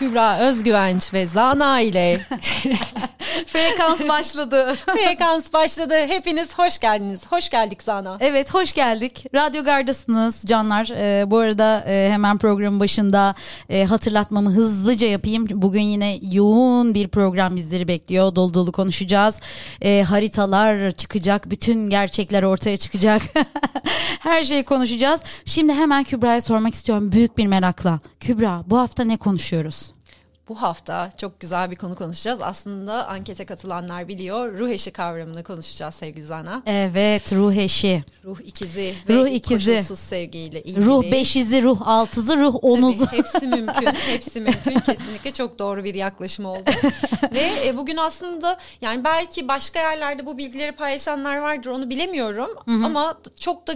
Kübra Özgüvenç ve Zana ile Frekans başladı. Frekans başladı. Hepiniz hoş geldiniz. Hoş geldik Zana. Evet hoş geldik. Radyo Gardasınız canlar. Ee, bu arada e, hemen programın başında e, hatırlatmamı hızlıca yapayım. Bugün yine yoğun bir program bizleri bekliyor. Dolu dolu konuşacağız. E, haritalar çıkacak. Bütün gerçekler ortaya çıkacak. Her şeyi konuşacağız. Şimdi hemen Kübra'ya sormak istiyorum büyük bir merakla. Kübra bu hafta ne konuşuyoruz? Bu hafta çok güzel bir konu konuşacağız. Aslında ankete katılanlar biliyor. Ruh eşi kavramını konuşacağız sevgili Zana. Evet ruh eşi. Ruh ikizi Ruh ve ikizi. koşulsuz sevgiyle ilgili. Ruh beşizi, ruh altısı, ruh Tabii, onuzu. hepsi mümkün. Hepsi mümkün. Kesinlikle çok doğru bir yaklaşım oldu. Ve e, bugün aslında yani belki başka yerlerde bu bilgileri paylaşanlar vardır onu bilemiyorum. Ama çok da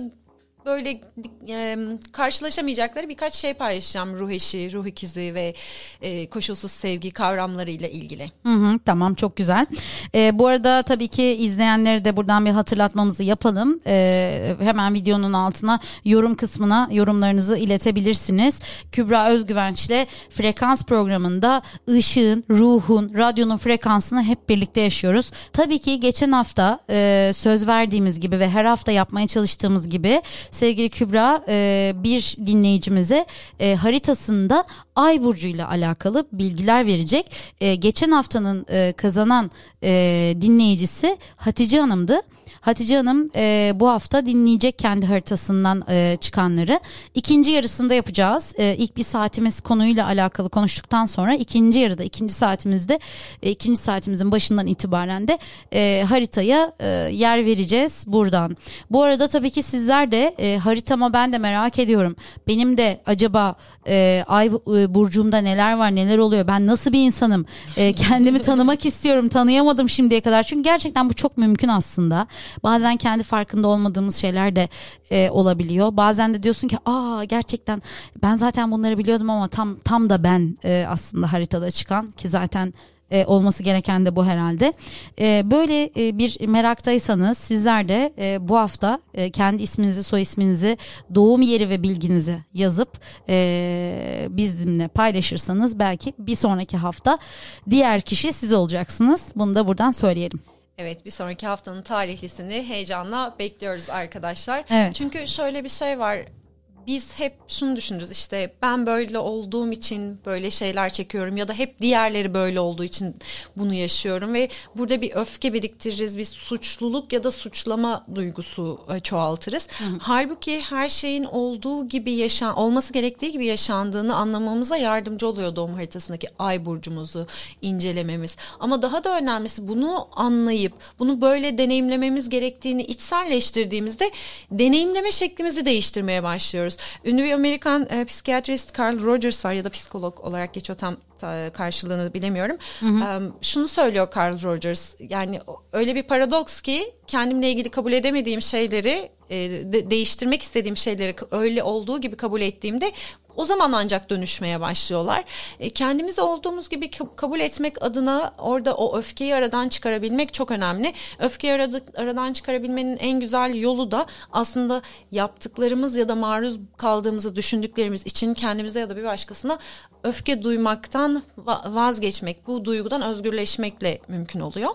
böyle e, karşılaşamayacakları birkaç şey paylaşacağım ruh eşi, ruh ikizi ve e, koşulsuz sevgi kavramlarıyla ilgili. Hı hı, tamam çok güzel. Ee, bu arada tabii ki izleyenleri de buradan bir hatırlatmamızı yapalım. Ee, hemen videonun altına yorum kısmına yorumlarınızı iletebilirsiniz. Kübra Özgüvenç ile frekans programında ışığın, ruhun, radyonun frekansını hep birlikte yaşıyoruz. Tabii ki geçen hafta e, söz verdiğimiz gibi ve her hafta yapmaya çalıştığımız gibi sevgili Kübra e, bir dinleyicimize e, haritasında ay burcuyla alakalı bilgiler verecek. E, geçen haftanın e, kazanan e, dinleyicisi Hatice Hanım'dı. Hatice Hanım e, bu hafta dinleyecek kendi haritasından e, çıkanları. İkinci yarısında yapacağız. E, ilk bir saatimiz konuyla alakalı konuştuktan sonra ikinci yarıda ikinci saatimizde e, ikinci saatimizin başından itibaren de e, haritaya e, yer vereceğiz buradan. Bu arada tabii ki sizler de e, haritama ben de merak ediyorum. Benim de acaba e, ay e, burcumda neler var neler oluyor ben nasıl bir insanım E, kendimi tanımak istiyorum tanıyamadım şimdiye kadar çünkü gerçekten bu çok mümkün aslında bazen kendi farkında olmadığımız şeyler de e, olabiliyor bazen de diyorsun ki aa gerçekten ben zaten bunları biliyordum ama tam tam da ben e, aslında haritada çıkan ki zaten e, olması gereken de bu herhalde. E, böyle e, bir meraktaysanız sizler de e, bu hafta e, kendi isminizi, soy isminizi, doğum yeri ve bilginizi yazıp e, bizimle paylaşırsanız belki bir sonraki hafta diğer kişi siz olacaksınız. Bunu da buradan söyleyelim. Evet bir sonraki haftanın talihlisini heyecanla bekliyoruz arkadaşlar. Evet. Çünkü şöyle bir şey var. Biz hep şunu düşünürüz işte ben böyle olduğum için böyle şeyler çekiyorum ya da hep diğerleri böyle olduğu için bunu yaşıyorum ve burada bir öfke biriktiririz, bir suçluluk ya da suçlama duygusu e, çoğaltırız. Halbuki her şeyin olduğu gibi yaşan olması gerektiği gibi yaşandığını anlamamıza yardımcı oluyor doğum haritasındaki ay burcumuzu incelememiz. Ama daha da önemlisi bunu anlayıp bunu böyle deneyimlememiz gerektiğini içselleştirdiğimizde deneyimleme şeklimizi değiştirmeye başlıyoruz. Ünlü bir Amerikan e, psikiyatrist Carl Rogers var ya da psikolog olarak geçiyor tam ta- karşılığını bilemiyorum. Em, şunu söylüyor Carl Rogers yani öyle bir paradoks ki kendimle ilgili kabul edemediğim şeyleri e, de- değiştirmek istediğim şeyleri öyle olduğu gibi kabul ettiğimde o zaman ancak dönüşmeye başlıyorlar. E, kendimizi olduğumuz gibi ka- kabul etmek adına orada o öfkeyi aradan çıkarabilmek çok önemli. Öfkeyi arada, aradan çıkarabilmenin en güzel yolu da aslında yaptıklarımız ya da maruz kaldığımızı düşündüklerimiz için kendimize ya da bir başkasına öfke duymaktan va- vazgeçmek, bu duygudan özgürleşmekle mümkün oluyor.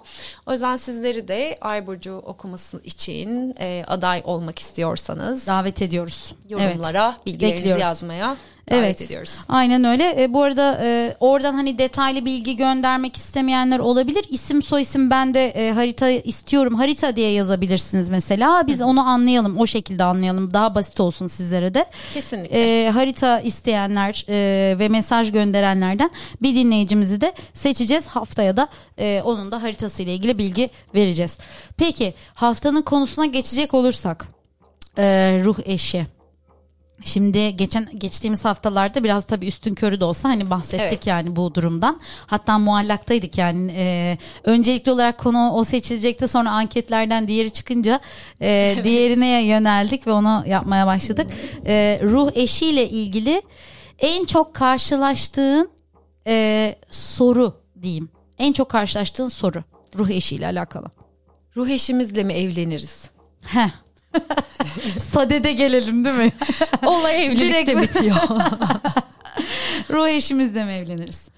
O yüzden sizleri de Ay Burcu okuması için e, aday olmak istiyorsanız Davet ediyoruz. yorumlara bilgilerinizi Bekliyoruz. yazmaya Evet. ediyoruz. Aynen öyle. E, bu arada e, oradan hani detaylı bilgi göndermek istemeyenler olabilir. İsim soyisim ben de e, harita istiyorum. Harita diye yazabilirsiniz mesela. Biz onu anlayalım. O şekilde anlayalım. Daha basit olsun sizlere de. Kesinlikle. E, harita isteyenler e, ve mesaj gönderenlerden bir dinleyicimizi de seçeceğiz. Haftaya da e, onun da haritasıyla ilgili bilgi vereceğiz. Peki haftanın konusuna geçecek olursak. e, ruh eşi. Şimdi geçen geçtiğimiz haftalarda biraz tabii üstün körü de olsa hani bahsettik Evet. yani bu durumdan. Hatta muallaktaydık yani. E, öncelikli olarak konu o seçilecekti sonra anketlerden diğeri çıkınca e, diğerine yöneldik ve onu yapmaya başladık. E, ruh eşiyle ilgili en çok karşılaştığın e, soru diyeyim. En çok karşılaştığın soru ruh eşiyle alakalı. Ruh eşimizle mi evleniriz? Heh. Sadede gelelim değil mi? Olay evlilikte bitiyor. ruh eşimizle mi evleniriz?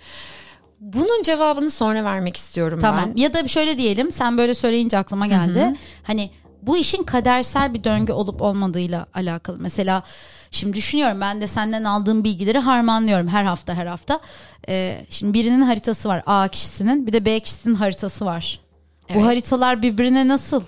Bunun cevabını sonra vermek istiyorum Tamam. ben. Ya da şöyle diyelim sen böyle söyleyince aklıma geldi. Hani bu işin kadersel bir döngü olup olmadığıyla alakalı. Mesela şimdi düşünüyorum ben de senden aldığım bilgileri harmanlıyorum her hafta her hafta. Ee, şimdi birinin haritası var A kişisinin bir de B kişisinin haritası var. Evet. Bu haritalar birbirine nasıl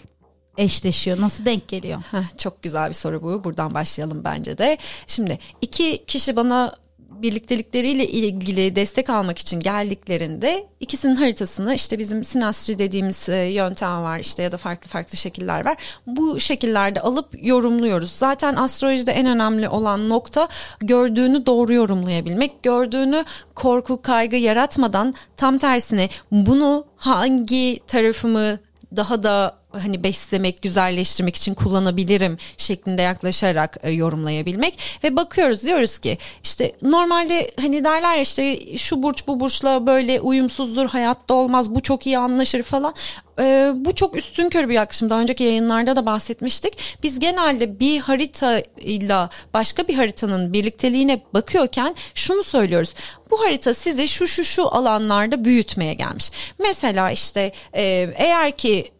eşleşiyor? Nasıl denk geliyor? Heh, çok güzel bir soru bu. Buradan başlayalım bence de. Şimdi iki kişi bana birliktelikleriyle ilgili destek almak için geldiklerinde ikisinin haritasını işte bizim sinastri dediğimiz e, yöntem var işte ya da farklı farklı şekiller var. Bu şekillerde alıp yorumluyoruz. Zaten astrolojide en önemli olan nokta gördüğünü doğru yorumlayabilmek. Gördüğünü korku, kaygı yaratmadan tam tersine bunu hangi tarafımı daha da hani beslemek, güzelleştirmek için kullanabilirim şeklinde yaklaşarak e, yorumlayabilmek ve bakıyoruz diyoruz ki işte normalde hani derler işte şu burç bu burçla böyle uyumsuzdur, hayatta olmaz, bu çok iyi anlaşır falan. E, bu çok üstün körü bir yaklaşım. Daha önceki yayınlarda da bahsetmiştik. Biz genelde bir haritayla başka bir haritanın birlikteliğine bakıyorken şunu söylüyoruz. Bu harita sizi şu şu şu alanlarda büyütmeye gelmiş. Mesela işte e, eğer ki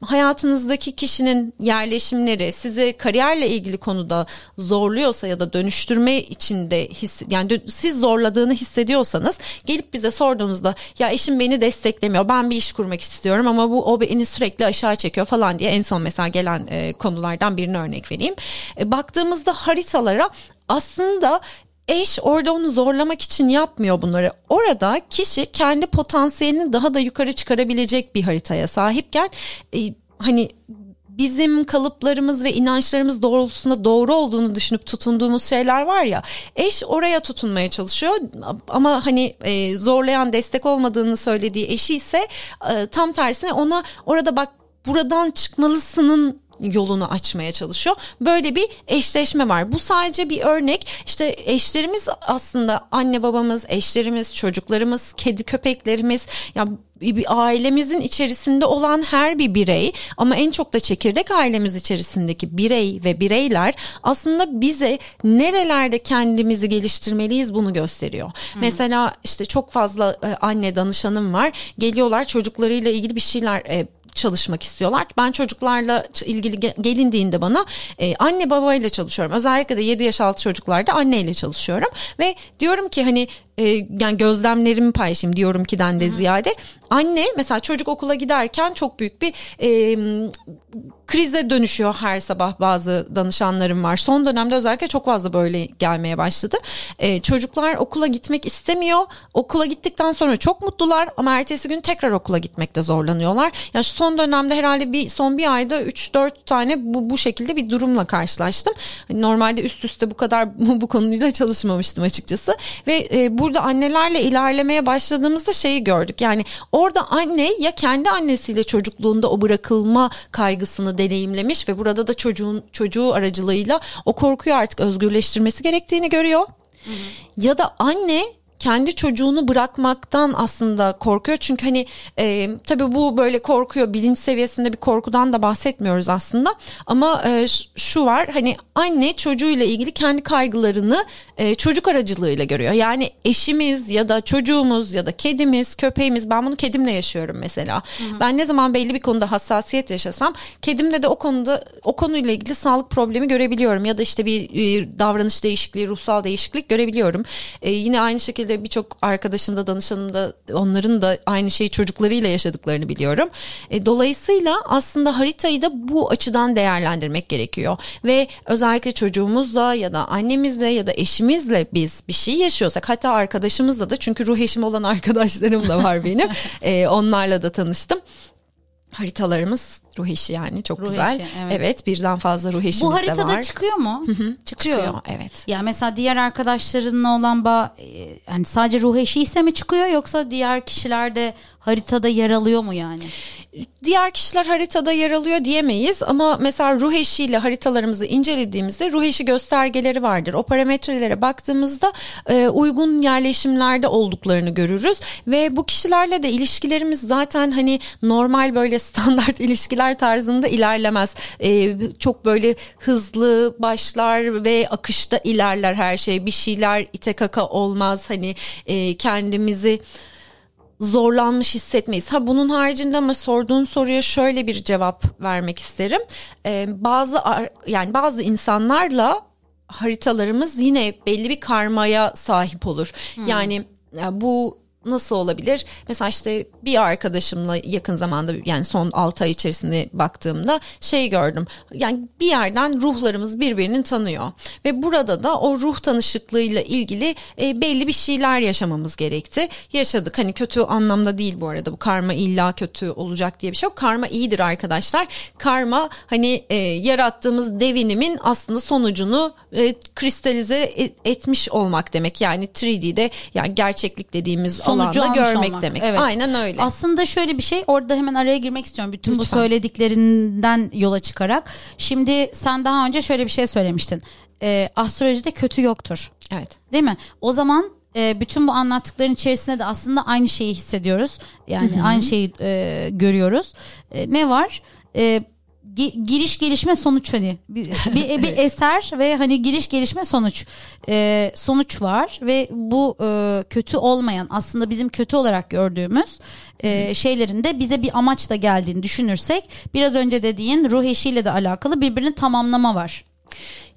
hayatınızdaki kişinin yerleşimleri sizi kariyerle ilgili konuda zorluyorsa ya da dönüştürme içinde his yani siz zorladığını hissediyorsanız gelip bize sorduğunuzda ya eşim beni desteklemiyor ben bir iş kurmak istiyorum ama bu o beni sürekli aşağı çekiyor falan diye en son mesela gelen e, konulardan birini örnek vereyim. E, baktığımızda haritalara aslında eş orada onu zorlamak için yapmıyor bunları. Orada kişi kendi potansiyelini daha da yukarı çıkarabilecek bir haritaya sahipken e, hani bizim kalıplarımız ve inançlarımız doğrultusunda doğru olduğunu düşünüp tutunduğumuz şeyler var ya eş oraya tutunmaya çalışıyor ama hani e, zorlayan destek olmadığını söylediği eşi ise e, tam tersine ona orada bak buradan çıkmalısının yolunu açmaya çalışıyor. Böyle bir eşleşme var. Bu sadece bir örnek. İşte eşlerimiz aslında anne babamız, eşlerimiz, çocuklarımız, kedi köpeklerimiz ya bir, ailemizin içerisinde olan her bir birey ama en çok da çekirdek ailemiz içerisindeki birey ve bireyler aslında bize nerelerde kendimizi geliştirmeliyiz bunu gösteriyor. Mesela işte çok fazla e, anne danışanım var. Geliyorlar çocuklarıyla ilgili bir şeyler e, çalışmak istiyorlar. Ben çocuklarla ilgili ge- gelindiğinde bana e, anne babayla çalışıyorum. Özellikle de 7 yaş altı çocuklarda anneyle çalışıyorum ve diyorum ki hani e, yani gözlemlerimi paylaşayım diyorum ki'den de ziyade. Anne mesela çocuk okula giderken çok büyük bir e, krize dönüşüyor her sabah bazı danışanlarım var. Son dönemde özellikle çok fazla böyle gelmeye başladı. E, çocuklar okula gitmek istemiyor. Okula gittikten sonra çok mutlular ama ertesi gün tekrar okula gitmekte zorlanıyorlar. Ya şu son dönemde herhalde bir son bir ayda 3-4 tane bu, bu şekilde bir durumla karşılaştım. Normalde üst üste bu kadar bu, bu konuyla çalışmamıştım açıkçası. Ve e, burada annelerle ilerlemeye başladığımızda şeyi gördük. Yani orada anne ya kendi annesiyle çocukluğunda o bırakılma kaygısını deneyimlemiş ve burada da çocuğun çocuğu aracılığıyla o korkuyu artık özgürleştirmesi gerektiğini görüyor. Ya da anne kendi çocuğunu bırakmaktan aslında korkuyor. Çünkü hani e, tabii bu böyle korkuyor bilinç seviyesinde bir korkudan da bahsetmiyoruz aslında. Ama e, şu var hani anne çocuğuyla ilgili kendi kaygılarını e, çocuk aracılığıyla görüyor. Yani eşimiz ya da çocuğumuz ya da kedimiz, köpeğimiz ben bunu kedimle yaşıyorum mesela. Ben ne zaman belli bir konuda hassasiyet yaşasam kedimde de o konuda o konuyla ilgili sağlık problemi görebiliyorum ya da işte bir e, davranış değişikliği, ruhsal değişiklik görebiliyorum. E, yine aynı şekilde birçok arkadaşım da danışanım da onların da aynı şeyi çocuklarıyla yaşadıklarını biliyorum. E, dolayısıyla aslında haritayı da bu açıdan değerlendirmek gerekiyor ve özellikle çocuğumuzla ya da annemizle ya da eşimizle biz bir şey yaşıyorsak hatta arkadaşımızla da çünkü ruh eşim olan arkadaşlarım da var benim. E, onlarla da tanıştım. Haritalarımız ruh eşi yani çok Ruh güzel. eşi, evet. evet. birden fazla ruh eşimiz Bu de haritada var. çıkıyor mu? Çıkıyor. Çıkıyor, evet. Ya mesela diğer arkadaşlarınla olan bağ e, yani sadece ruh eşi ise mi çıkıyor yoksa diğer kişiler de haritada yer alıyor mu yani? diğer kişiler haritada yer alıyor diyemeyiz ama mesela ruh eşiyle haritalarımızı incelediğimizde ruh eşi göstergeleri vardır. O parametrelere baktığımızda e, uygun yerleşimlerde olduklarını görürüz ve bu kişilerle de ilişkilerimiz zaten hani normal böyle standart ilişkiler tarzında ilerlemez. E, çok böyle hızlı başlar ve akışta ilerler her şey. Bir şeyler ite kaka olmaz. Hani e, kendimizi zorlanmış hissetmeyiz. Ha bunun haricinde ama sorduğun soruya şöyle bir cevap vermek isterim. Ee, bazı yani bazı insanlarla haritalarımız yine belli bir karmaya sahip olur. Hmm. Yani bu nasıl olabilir? Mesela işte bir arkadaşımla yakın zamanda yani son 6 ay içerisinde baktığımda şey gördüm. Yani bir yerden ruhlarımız birbirini tanıyor ve burada da o ruh tanışıklığıyla ilgili e, belli bir şeyler yaşamamız gerekti. Yaşadık. Hani kötü anlamda değil bu arada. Bu karma illa kötü olacak diye bir şey yok. Karma iyidir arkadaşlar. Karma hani e, yarattığımız devinimin aslında sonucunu e, kristalize et, etmiş olmak demek. Yani 3D'de yani gerçeklik dediğimiz sonucu alanda görmek olmak. demek. Evet. Aynen öyle. Aslında şöyle bir şey orada hemen araya girmek istiyorum. Bütün Lütfen. bu söylediklerinden yola çıkarak. Şimdi sen daha önce şöyle bir şey söylemiştin. Ee, astrolojide kötü yoktur. Evet. Değil mi? O zaman e, bütün bu anlattıkların içerisinde de aslında aynı şeyi hissediyoruz. Yani Hı-hı. aynı şeyi e, görüyoruz. E, ne var? E, giriş gelişme sonuç hani bir, bir, bir eser ve hani giriş gelişme sonuç ee, sonuç var ve bu e, kötü olmayan aslında bizim kötü olarak gördüğümüz e, şeylerin de bize bir amaçla geldiğini düşünürsek biraz önce dediğin ruh eşiyle de alakalı birbirini tamamlama var.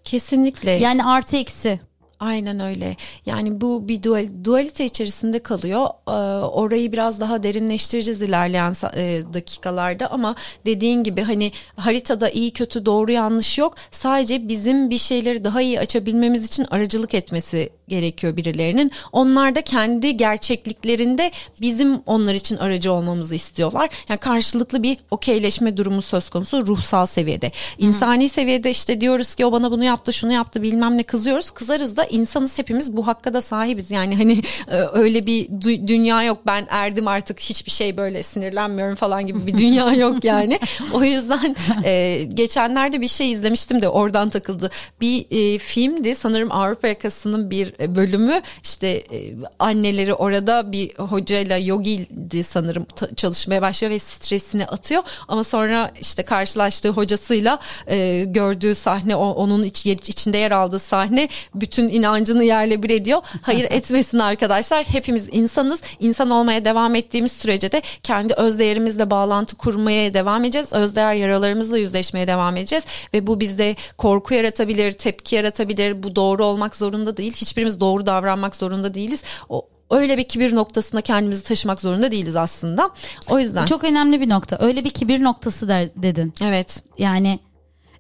Kesinlikle. Yani artı eksi. Aynen öyle. Yani bu bir dual, dualite içerisinde kalıyor. Ee, orayı biraz daha derinleştireceğiz ilerleyen e, dakikalarda ama dediğin gibi hani haritada iyi kötü doğru yanlış yok. Sadece bizim bir şeyleri daha iyi açabilmemiz için aracılık etmesi gerekiyor birilerinin. Onlar da kendi gerçekliklerinde bizim onlar için aracı olmamızı istiyorlar. Yani karşılıklı bir okeyleşme durumu söz konusu ruhsal seviyede. İnsani Hı. seviyede işte diyoruz ki o bana bunu yaptı, şunu yaptı bilmem ne kızıyoruz. Kızarız da insanız hepimiz bu hakka da sahibiz. Yani hani e, öyle bir dünya yok. Ben erdim artık hiçbir şey böyle sinirlenmiyorum falan gibi bir dünya yok yani. O yüzden e, geçenlerde bir şey izlemiştim de oradan takıldı. Bir e, filmdi sanırım Avrupa yakasının bir bölümü işte e, anneleri orada bir hocayla yogiydi sanırım çalışmaya başlıyor ve stresini atıyor ama sonra işte karşılaştığı hocasıyla e, gördüğü sahne onun iç, içinde yer aldığı sahne bütün inancını yerle bir ediyor. Hayır etmesin arkadaşlar hepimiz insanız insan olmaya devam ettiğimiz sürece de kendi özdeğerimizle bağlantı kurmaya devam edeceğiz. Özdeğer yaralarımızla yüzleşmeye devam edeceğiz ve bu bizde korku yaratabilir, tepki yaratabilir. Bu doğru olmak zorunda değil. Hiçbirimiz doğru davranmak zorunda değiliz. O öyle bir kibir noktasına kendimizi taşımak zorunda değiliz aslında. O yüzden. Çok önemli bir nokta. Öyle bir kibir noktası der, dedin. Evet. Yani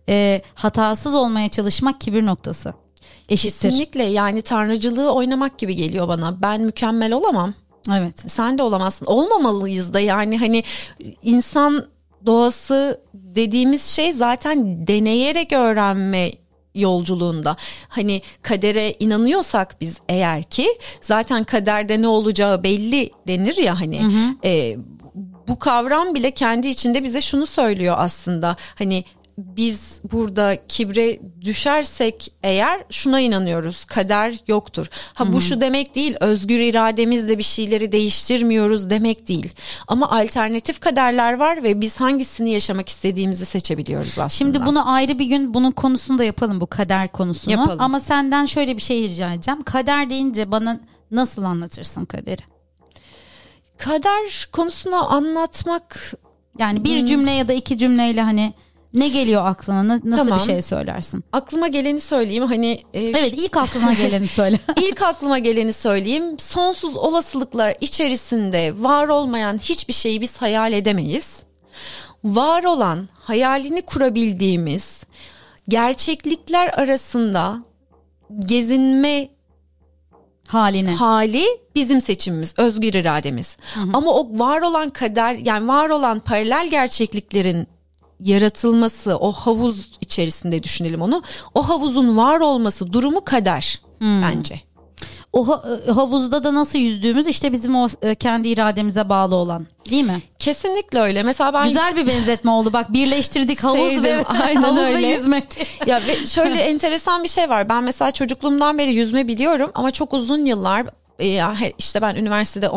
e, hatasız olmaya çalışmak kibir noktası. Eşittir. Kesinlikle yani tanrıcılığı oynamak gibi geliyor bana. Ben mükemmel olamam. Evet. Sen de olamazsın. Olmamalıyız da yani hani insan doğası dediğimiz şey zaten deneyerek öğrenme yolculuğunda hani kadere inanıyorsak biz eğer ki zaten kaderde ne olacağı belli denir ya hani hı hı. E, bu kavram bile kendi içinde bize şunu söylüyor aslında hani biz burada kibre düşersek eğer şuna inanıyoruz kader yoktur. Ha bu şu demek değil özgür irademizle bir şeyleri değiştirmiyoruz demek değil. Ama alternatif kaderler var ve biz hangisini yaşamak istediğimizi seçebiliyoruz aslında. Şimdi bunu ayrı bir gün bunun konusunu da yapalım bu kader konusunu. Yapalım. Ama senden şöyle bir şey rica edeceğim. Kader deyince bana nasıl anlatırsın kaderi? Kader konusunu anlatmak yani bir hmm. cümle ya da iki cümleyle hani ne geliyor aklına? Nasıl tamam. bir şey söylersin? Aklıma geleni söyleyeyim. Hani e, Evet, ilk aklıma geleni söyle. İlk aklıma geleni söyleyeyim. Sonsuz olasılıklar içerisinde var olmayan hiçbir şeyi biz hayal edemeyiz. Var olan, hayalini kurabildiğimiz gerçeklikler arasında gezinme haline. Hali bizim seçimimiz, özgür irademiz. Hı hı. Ama o var olan kader yani var olan paralel gerçekliklerin yaratılması o havuz içerisinde düşünelim onu. O havuzun var olması durumu kader hmm. bence. O e, havuzda da nasıl yüzdüğümüz işte bizim o e, kendi irademize bağlı olan değil mi? Kesinlikle öyle. Mesela ben Güzel bir benzetme oldu. Bak birleştirdik havuz Sevdim, ve aynen havuz öyle. ve yüzmek. ya ve şöyle enteresan bir şey var. Ben mesela çocukluğumdan beri yüzme biliyorum ama çok uzun yıllar işte ben üniversitede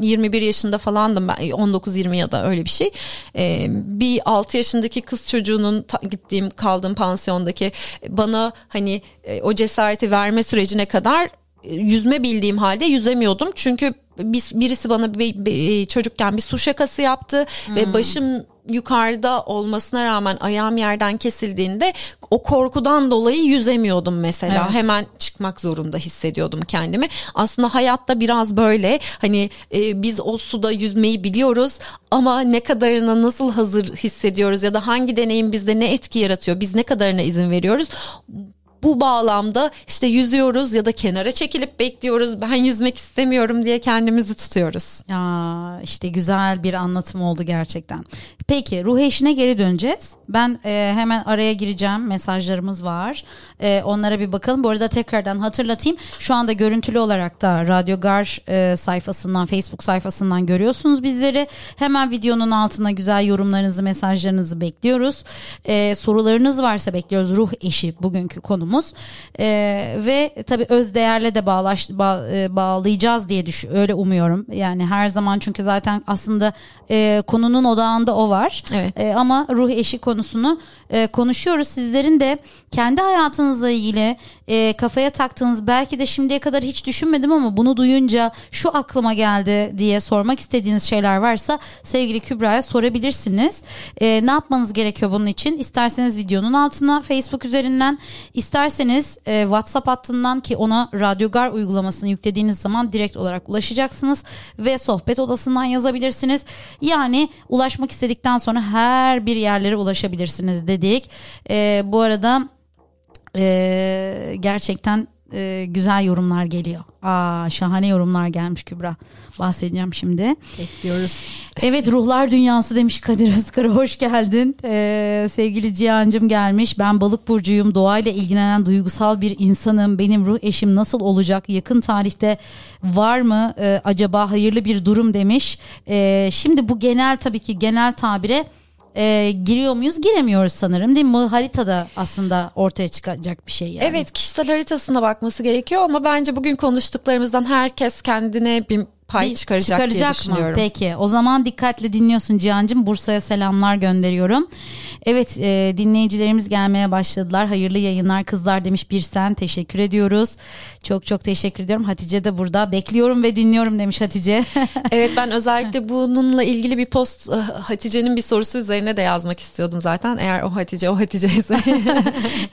21 yaşında falandım ben 19-20 ya da öyle bir şey. E, bir 6 yaşındaki kız çocuğunun gittiğim kaldığım pansiyondaki bana hani e, o cesareti verme sürecine kadar yüzme bildiğim halde yüzemiyordum. Çünkü birisi bana bir, bir, çocukken bir su şakası yaptı hmm. ve başım yukarıda olmasına rağmen ayağım yerden kesildiğinde o korkudan dolayı yüzemiyordum mesela. Evet. Hemen çıkmak zorunda hissediyordum kendimi. Aslında hayatta biraz böyle hani e, biz o suda yüzmeyi biliyoruz ama ne kadarına nasıl hazır hissediyoruz ya da hangi deneyim bizde ne etki yaratıyor? Biz ne kadarına izin veriyoruz? Bu bağlamda işte yüzüyoruz ya da kenara çekilip bekliyoruz. Ben yüzmek istemiyorum diye kendimizi tutuyoruz. Ya işte güzel bir anlatım oldu gerçekten. Peki ruh eşine geri döneceğiz. Ben e, hemen araya gireceğim. Mesajlarımız var. E, onlara bir bakalım. Bu arada tekrardan hatırlatayım. Şu anda görüntülü olarak da Radyo Gar e, sayfasından, Facebook sayfasından görüyorsunuz bizleri. Hemen videonun altına güzel yorumlarınızı, mesajlarınızı bekliyoruz. E, sorularınız varsa bekliyoruz. Ruh eşi bugünkü konumuz. E, ve tabii öz değerle de bağlaş, bağ, e, bağlayacağız diye düş öyle umuyorum. Yani her zaman çünkü zaten aslında e, konunun odağında o var. Evet. E, ama ruh eşi konusunu e, konuşuyoruz. Sizlerin de kendi hayatınızla ilgili e, kafaya taktığınız belki de şimdiye kadar hiç düşünmedim ama bunu duyunca şu aklıma geldi diye sormak istediğiniz şeyler varsa sevgili Kübra'ya sorabilirsiniz. E, ne yapmanız gerekiyor bunun için? İsterseniz videonun altına Facebook üzerinden isterseniz e, WhatsApp hattından ki ona Radyogar uygulamasını yüklediğiniz zaman direkt olarak ulaşacaksınız ve sohbet odasından yazabilirsiniz. Yani ulaşmak istedikten sonra her bir yerlere ulaşabilirsiniz dedik. E, bu arada e, gerçekten e, güzel yorumlar geliyor. Aa şahane yorumlar gelmiş Kübra. Bahsedeceğim şimdi. Bekliyoruz. Evet ruhlar dünyası demiş Kadir Özkar'a hoş geldin. Ee, sevgili Cihan'cım gelmiş. Ben balık burcuyum. Doğayla ilgilenen duygusal bir insanım. Benim ruh eşim nasıl olacak? Yakın tarihte var mı ee, acaba hayırlı bir durum demiş. Ee, şimdi bu genel tabii ki genel tabire e, giriyor muyuz? Giremiyoruz sanırım değil mi? Bu haritada aslında ortaya çıkacak bir şey yani. Evet kişisel haritasına bakması gerekiyor ama bence bugün konuştuklarımızdan herkes kendine bir pay çıkaracak, çıkaracak diye düşünüyorum. Mı? Peki o zaman dikkatle dinliyorsun Cihan'cığım. Bursa'ya selamlar gönderiyorum. Evet e, dinleyicilerimiz gelmeye başladılar. Hayırlı yayınlar kızlar demiş bir sen. Teşekkür ediyoruz. Çok çok teşekkür ediyorum. Hatice de burada. Bekliyorum ve dinliyorum demiş Hatice. evet ben özellikle bununla ilgili bir post e, Hatice'nin bir sorusu üzerine de yazmak istiyordum zaten. Eğer o Hatice o Hatice ise.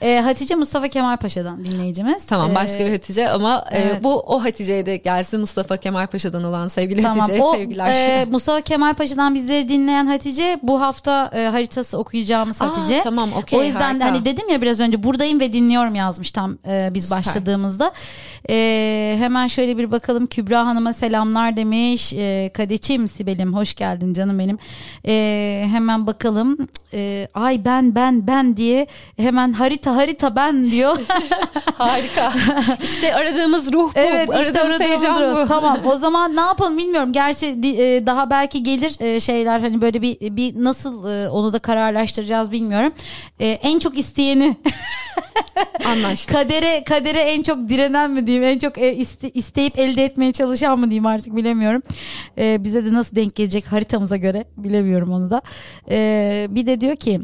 e, Hatice Mustafa Kemal Paşa'dan dinleyicimiz. Tamam başka bir Hatice ama e, evet. bu o Hatice'ye de gelsin Mustafa Kemal Paşa'dan olan sevgili tamam. Hatice o, sevgiler. E, Mustafa Kemal Paşa'dan bizleri dinleyen Hatice bu hafta e, haritası okuyacağımız Hatice. Aa, tamam okey O yüzden harika. hani dedim ya biraz önce buradayım ve dinliyorum yazmış tam e, biz Süper. başladığımızda. E, hemen şöyle bir bakalım Kübra Hanım'a selamlar demiş. E, Kadeçim Sibel'im hoş geldin canım benim. E, hemen bakalım. E, ay ben ben ben diye hemen harita harita ben diyor. Harika. İşte aradığımız ruh bu. Evet, aradığımız, işte aradığımız heyecan ruh. Tamam o zaman ne yapalım bilmiyorum. Gerçi e, daha belki gelir e, şeyler hani böyle bir bir nasıl e, onu da kararlaştıracağız bilmiyorum. En çok isteyeni Anlaştık. kadere kadere en çok direnen mi diyeyim, en çok iste, isteyip elde etmeye çalışan mı diyeyim artık bilemiyorum. bize de nasıl denk gelecek haritamıza göre bilemiyorum onu da. bir de diyor ki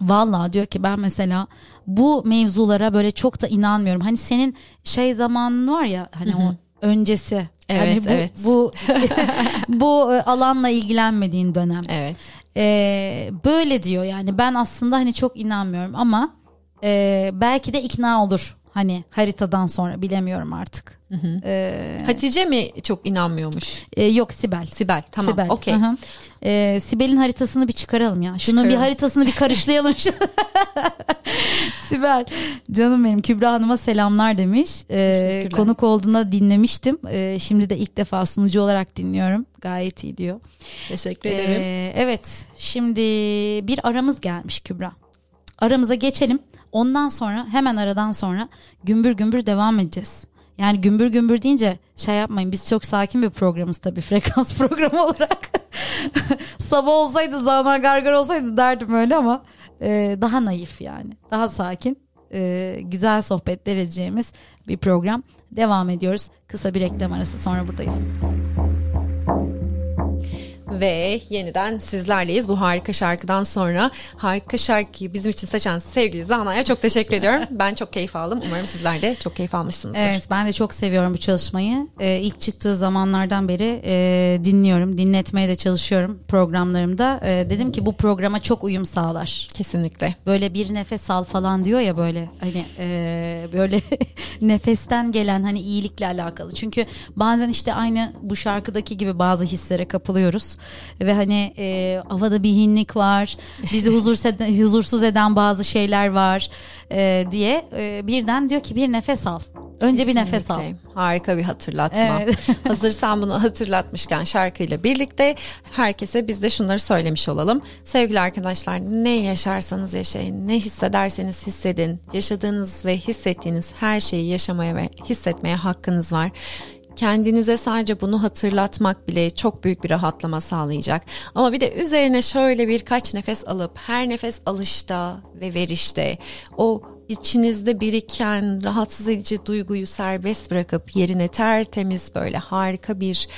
Vallahi diyor ki ben mesela bu mevzulara böyle çok da inanmıyorum. Hani senin şey zamanın var ya hani o öncesi. Evet, yani bu, evet. Bu bu e, alanla ilgilenmediğin dönem. Evet. Ee, böyle diyor yani ben aslında hani çok inanmıyorum ama e, belki de ikna olur hani haritadan sonra bilemiyorum artık. Hı hı. Ee, Hatice mi çok inanmıyormuş? E, yok Sibel. Sibel tamam Sibel. okey. Ee, Sibel'in haritasını bir çıkaralım ya. Şunun bir haritasını bir karışlayalım. Sibel canım benim Kübra Hanım'a selamlar demiş. Ee, konuk olduğunda dinlemiştim. Ee, şimdi de ilk defa sunucu olarak dinliyorum. Gayet iyi diyor. Teşekkür ederim. Ee, evet şimdi bir aramız gelmiş Kübra. Aramıza geçelim. Ondan sonra hemen aradan sonra gümbür gümbür devam edeceğiz. Yani gümbür gümbür deyince şey yapmayın biz çok sakin bir programız tabii frekans programı olarak. Sabah olsaydı Zana Gargar olsaydı derdim öyle ama e, daha naif yani. Daha sakin e, güzel sohbetler edeceğimiz bir program. Devam ediyoruz. Kısa bir reklam arası sonra buradayız. Ve yeniden sizlerleyiz. Bu harika şarkıdan sonra harika şarkıyı bizim için seçen sevgili Zana'ya çok teşekkür ediyorum. Ben çok keyif aldım. Umarım sizler de çok keyif almışsınızdır. Evet ben de çok seviyorum bu çalışmayı. Ee, ilk çıktığı zamanlardan beri e, dinliyorum. Dinletmeye de çalışıyorum programlarımda. E, dedim ki bu programa çok uyum sağlar. Kesinlikle. Böyle bir nefes al falan diyor ya böyle hani e, böyle nefesten gelen hani iyilikle alakalı. Çünkü bazen işte aynı bu şarkıdaki gibi bazı hislere kapılıyoruz ve hani e, havada bir hinlik var. Bizi huzursuz eden, huzursuz eden bazı şeyler var e, diye e, birden diyor ki bir nefes al. Önce bir nefes al. Kesinlikle. Harika bir hatırlatma. Evet. Hazır sen bunu hatırlatmışken şarkıyla birlikte herkese biz de şunları söylemiş olalım. Sevgili arkadaşlar ne yaşarsanız yaşayın, ne hissederseniz hissedin. Yaşadığınız ve hissettiğiniz her şeyi yaşamaya ve hissetmeye hakkınız var. Kendinize sadece bunu hatırlatmak bile çok büyük bir rahatlama sağlayacak. Ama bir de üzerine şöyle birkaç nefes alıp her nefes alışta ve verişte o içinizde biriken rahatsız edici duyguyu serbest bırakıp yerine tertemiz böyle harika bir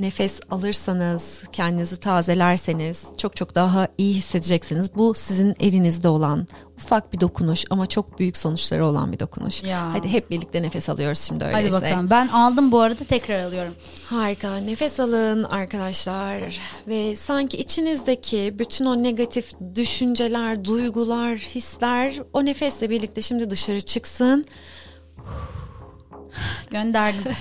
nefes alırsanız, kendinizi tazelerseniz çok çok daha iyi hissedeceksiniz. Bu sizin elinizde olan ufak bir dokunuş ama çok büyük sonuçları olan bir dokunuş. Ya. Hadi hep birlikte nefes alıyoruz şimdi öyleyse. Hadi bakalım. Ben aldım bu arada tekrar alıyorum. Harika. Nefes alın arkadaşlar ve sanki içinizdeki bütün o negatif düşünceler, duygular, hisler o nefesle birlikte şimdi dışarı çıksın. Gönderdim.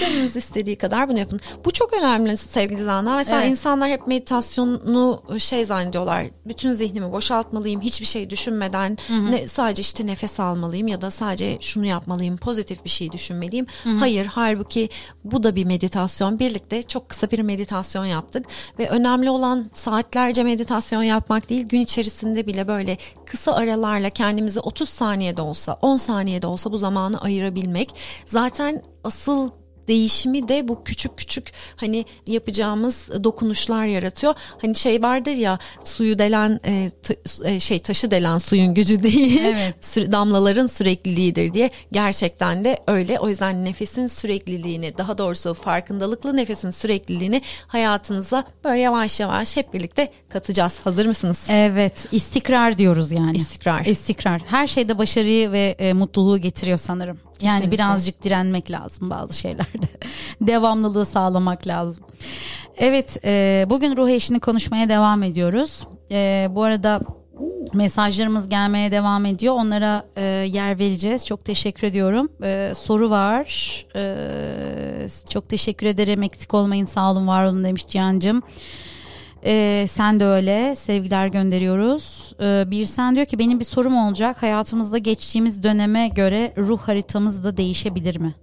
Canınız istediği kadar bunu yapın. Bu çok önemli sevgili Zana. Mesela Evet. insanlar hep meditasyonu şey zannediyorlar. Bütün zihnimi boşaltmalıyım. Hiçbir şey düşünmeden ne, sadece işte nefes almalıyım ya da sadece şunu yapmalıyım. Pozitif bir şey düşünmeliyim. Hayır halbuki bu da bir meditasyon. Birlikte çok kısa bir meditasyon yaptık. Ve önemli olan saatlerce meditasyon yapmak değil. Gün içerisinde bile böyle kısa aralarla kendimizi 30 saniyede olsa 10 saniyede olsa bu zamanı ayırabilmek. Zaten asıl değişimi de bu küçük küçük hani yapacağımız dokunuşlar yaratıyor. Hani şey vardır ya suyu delen e, ta- e, şey taşı delen suyun gücü değil. Evet. Damlaların sürekliliğidir diye gerçekten de öyle. O yüzden nefesin sürekliliğini daha doğrusu farkındalıklı nefesin sürekliliğini hayatınıza böyle yavaş yavaş hep birlikte katacağız. Hazır mısınız? Evet, istikrar diyoruz yani. İstikrar. İstikrar. Her şeyde başarıyı ve e, mutluluğu getiriyor sanırım. Yani Kesinlikle. birazcık direnmek lazım bazı şeylerde. Devamlılığı sağlamak lazım. Evet, e, bugün ruh eşini konuşmaya devam ediyoruz. E, bu arada mesajlarımız gelmeye devam ediyor. Onlara e, yer vereceğiz. Çok teşekkür ediyorum. E, soru var. E, çok teşekkür ederim. Eksik olmayın, sağ olun, var olun demiş Cihan'cığım. Ee, sen de öyle sevgiler gönderiyoruz. Ee, bir sen diyor ki benim bir sorum olacak. Hayatımızda geçtiğimiz döneme göre ruh haritamız da değişebilir mi?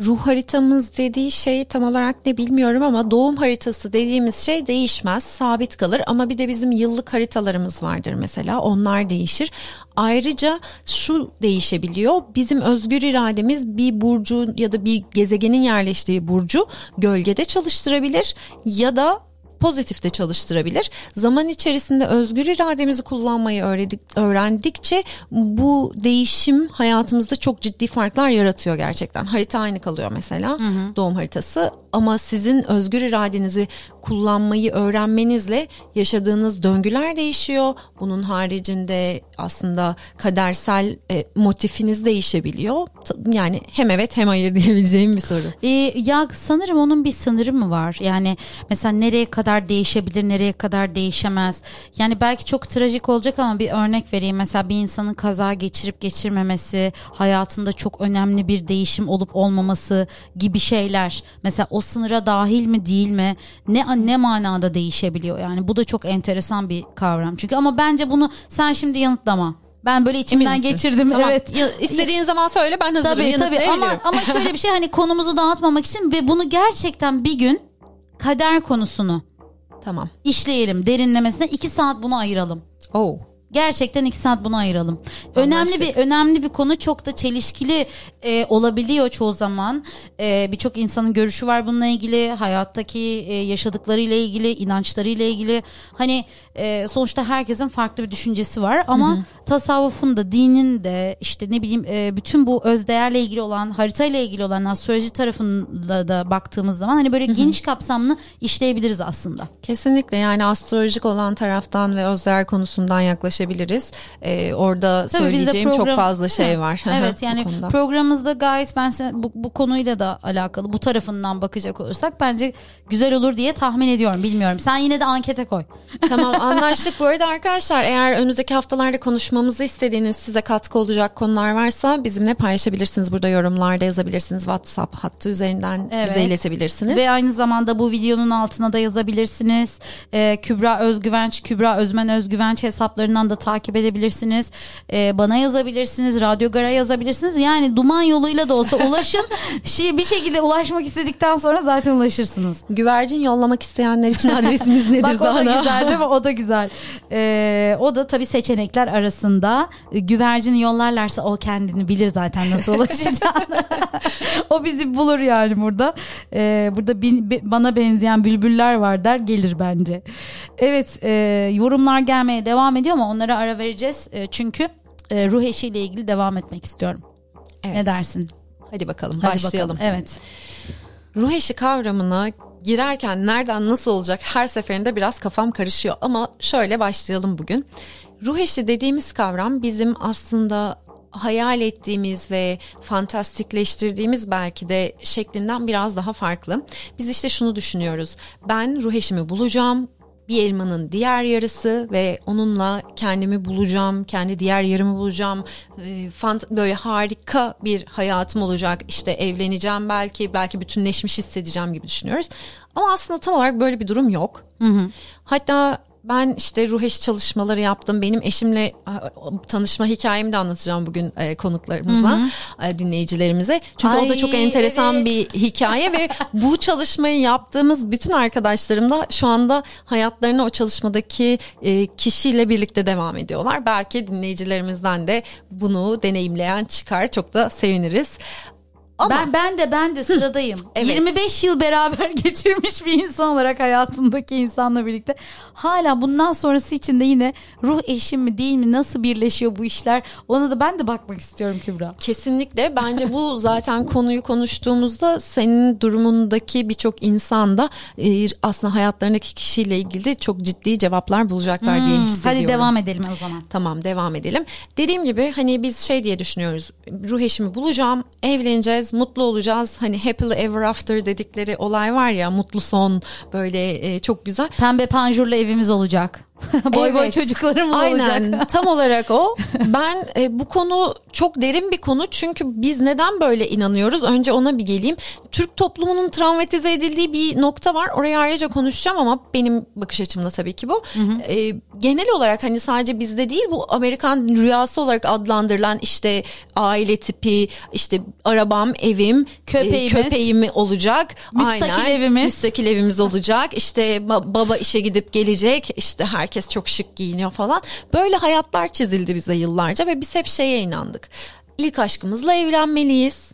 Ruh haritamız dediği şey tam olarak ne bilmiyorum ama doğum haritası dediğimiz şey değişmez, sabit kalır ama bir de bizim yıllık haritalarımız vardır mesela. Onlar değişir. Ayrıca şu değişebiliyor. Bizim özgür irademiz bir burcu ya da bir gezegenin yerleştiği burcu gölgede çalıştırabilir ya da pozitifte çalıştırabilir. Zaman içerisinde özgür irademizi kullanmayı öğrendik, öğrendikçe bu değişim hayatımızda çok ciddi farklar yaratıyor gerçekten. Harita aynı kalıyor mesela doğum haritası ama sizin özgür iradenizi kullanmayı öğrenmenizle yaşadığınız döngüler değişiyor. Bunun haricinde aslında kadersel e, motifiniz değişebiliyor. Yani hem evet hem hayır diyebileceğim bir soru. Ee, ya sanırım onun bir sınırı mı var? Yani mesela nereye kadar değişebilir, nereye kadar değişemez? Yani belki çok trajik olacak ama bir örnek vereyim. Mesela bir insanın kaza geçirip geçirmemesi, hayatında çok önemli bir değişim olup olmaması gibi şeyler. Mesela o sınıra dahil mi değil mi? Ne ne manada değişebiliyor? Yani bu da çok enteresan bir kavram. Çünkü ama bence bunu sen şimdi yanıtlama. Ben böyle içimden Emin misin? geçirdim. Tamam. Evet. Ya, İstediğin zaman söyle ben hazırım. Tabii tabii ama ama şöyle bir şey hani konumuzu dağıtmamak için ve bunu gerçekten bir gün kader konusunu Tamam. işleyelim derinlemesine iki saat bunu ayıralım. Oh. Gerçekten iki saat buna ayıralım. Önemli bir önemli bir konu çok da çelişkili e, olabiliyor çoğu zaman. E, Birçok insanın görüşü var bununla ilgili, hayattaki e, yaşadıklarıyla ilgili, inançlarıyla ilgili. Hani e, sonuçta herkesin farklı bir düşüncesi var ama hı hı. tasavvufun da dinin de işte ne bileyim e, bütün bu özdeğerle ilgili olan, haritayla ilgili olan astroloji tarafında da baktığımız zaman hani böyle hı hı. geniş kapsamlı işleyebiliriz aslında. Kesinlikle yani astrolojik olan taraftan ve özdeğer konusundan yaklaşabiliriz konuşabiliriz. Ee, orada Tabii söyleyeceğim program, çok fazla şey var. evet yani programımızda gayet ben bu, bu konuyla da alakalı bu tarafından bakacak olursak bence güzel olur diye tahmin ediyorum. Bilmiyorum. Sen yine de ankete koy. Tamam anlaştık. bu arada arkadaşlar eğer önümüzdeki haftalarda konuşmamızı istediğiniz size katkı olacak konular varsa bizimle paylaşabilirsiniz. Burada yorumlarda yazabilirsiniz. WhatsApp hattı üzerinden evet. bize iletebilirsiniz. Ve aynı zamanda bu videonun altına da yazabilirsiniz. Ee, Kübra Özgüvenç, Kübra Özmen Özgüvenç hesaplarından da takip edebilirsiniz. Ee, bana yazabilirsiniz. Radyo Gara yazabilirsiniz. Yani duman yoluyla da olsa ulaşın. şey, bir şekilde ulaşmak istedikten sonra zaten ulaşırsınız. Güvercin yollamak isteyenler için adresimiz nedir Bak, Zahra? o da güzel değil mi? O da güzel. Ee, o da tabii seçenekler arasında. Güvercini yollarlarsa o kendini bilir zaten nasıl ulaşacağını. o bizi bulur yani burada. Ee, burada bin, bana benzeyen bülbüller var der gelir bence. Evet e, yorumlar gelmeye devam ediyor ama onlara ara vereceğiz. E, çünkü e, ruh eşiyle ilgili devam etmek istiyorum. Evet. Ne dersin? Hadi bakalım Hadi başlayalım. Bakalım. Evet. Ruh eşi kavramına girerken nereden nasıl olacak her seferinde biraz kafam karışıyor ama şöyle başlayalım bugün. Ruh eşi dediğimiz kavram bizim aslında hayal ettiğimiz ve fantastikleştirdiğimiz belki de şeklinden biraz daha farklı. Biz işte şunu düşünüyoruz. Ben ruh eşimi bulacağım, bir elmanın diğer yarısı ve onunla kendimi bulacağım, kendi diğer yarımı bulacağım. E, fant böyle harika bir hayatım olacak. İşte evleneceğim belki, belki bütünleşmiş hissedeceğim gibi düşünüyoruz. Ama aslında tam olarak böyle bir durum yok. Hı hı. Hatta ben işte ruh eşi çalışmaları yaptım. Benim eşimle tanışma hikayemi de anlatacağım bugün e, konuklarımıza. E, dinleyicilerimize. Çünkü Ay, o da çok enteresan evet. bir hikaye ve bu çalışmayı yaptığımız bütün arkadaşlarım da şu anda hayatlarını o çalışmadaki e, kişiyle birlikte devam ediyorlar. Belki dinleyicilerimizden de bunu deneyimleyen çıkar. Çok da seviniriz. Ama ben ben de ben de sıradayım. evet. 25 yıl beraber geçirmiş bir insan olarak hayatındaki insanla birlikte hala bundan sonrası için de yine ruh eşim mi değil mi nasıl birleşiyor bu işler ona da ben de bakmak istiyorum Kübra. Kesinlikle bence bu zaten konuyu konuştuğumuzda senin durumundaki birçok insan da e, aslında hayatlarındaki kişiyle ilgili çok ciddi cevaplar bulacaklar hmm, diye hissediyorum. Hadi devam edelim o zaman. Tamam devam edelim. Dediğim gibi hani biz şey diye düşünüyoruz ruh eşimi bulacağım evleneceğiz mutlu olacağız. Hani happily ever after dedikleri olay var ya mutlu son böyle e, çok güzel. Pembe panjurlu evimiz olacak. boy evet. boy çocuklarım olacak. Aynen tam olarak o. Ben e, bu konu çok derin bir konu çünkü biz neden böyle inanıyoruz? Önce ona bir geleyim. Türk toplumunun travmatize edildiği bir nokta var. Oraya ayrıca konuşacağım ama benim bakış açımda tabii ki bu. Hı hı. E, genel olarak hani sadece bizde değil bu Amerikan rüyası olarak adlandırılan işte aile tipi, işte arabam, evim, köpeğimiz, e, köpeğim olacak. Müstakil Aynen. evimiz. Müstakil evimiz olacak. İşte baba işe gidip gelecek. İşte her herkes çok şık giyiniyor falan. Böyle hayatlar çizildi bize yıllarca ve biz hep şeye inandık. İlk aşkımızla evlenmeliyiz.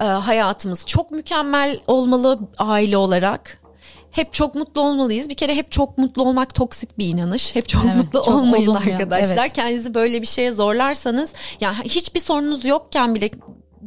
Ee, hayatımız çok mükemmel olmalı aile olarak hep çok mutlu olmalıyız. Bir kere hep çok mutlu olmak toksik bir inanış. Hep çok evet, mutlu çok olmayın olumlu. arkadaşlar. Evet. Kendinizi böyle bir şeye zorlarsanız yani hiçbir sorunuz yokken bile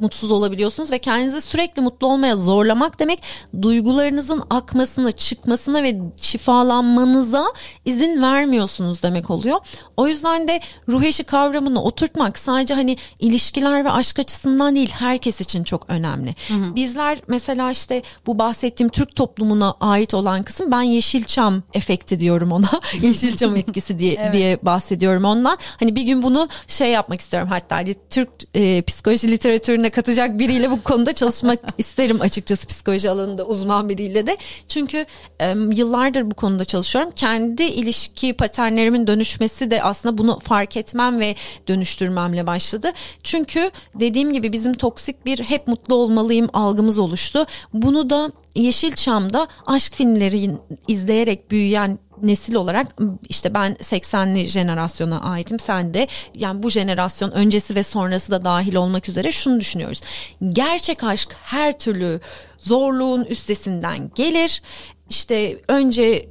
mutsuz olabiliyorsunuz ve kendinizi sürekli mutlu olmaya zorlamak demek duygularınızın akmasına, çıkmasına ve şifalanmanıza izin vermiyorsunuz demek oluyor. O yüzden de ruh eşi kavramını oturtmak sadece hani ilişkiler ve aşk açısından değil herkes için çok önemli. Hı hı. Bizler mesela işte bu bahsettiğim Türk toplumuna ait olan kısım ben Yeşilçam efekti diyorum ona. Yeşilçam etkisi diye evet. diye bahsediyorum ondan. Hani bir gün bunu şey yapmak istiyorum hatta Türk e, psikoloji literatürüne içine katacak biriyle bu konuda çalışmak isterim açıkçası psikoloji alanında uzman biriyle de. Çünkü e, yıllardır bu konuda çalışıyorum. Kendi ilişki paternlerimin dönüşmesi de aslında bunu fark etmem ve dönüştürmemle başladı. Çünkü dediğim gibi bizim toksik bir hep mutlu olmalıyım algımız oluştu. Bunu da Yeşilçam'da aşk filmleri izleyerek büyüyen nesil olarak işte ben 80'li jenerasyona aitim sen de yani bu jenerasyon öncesi ve sonrası da dahil olmak üzere şunu düşünüyoruz. Gerçek aşk her türlü zorluğun üstesinden gelir. İşte önce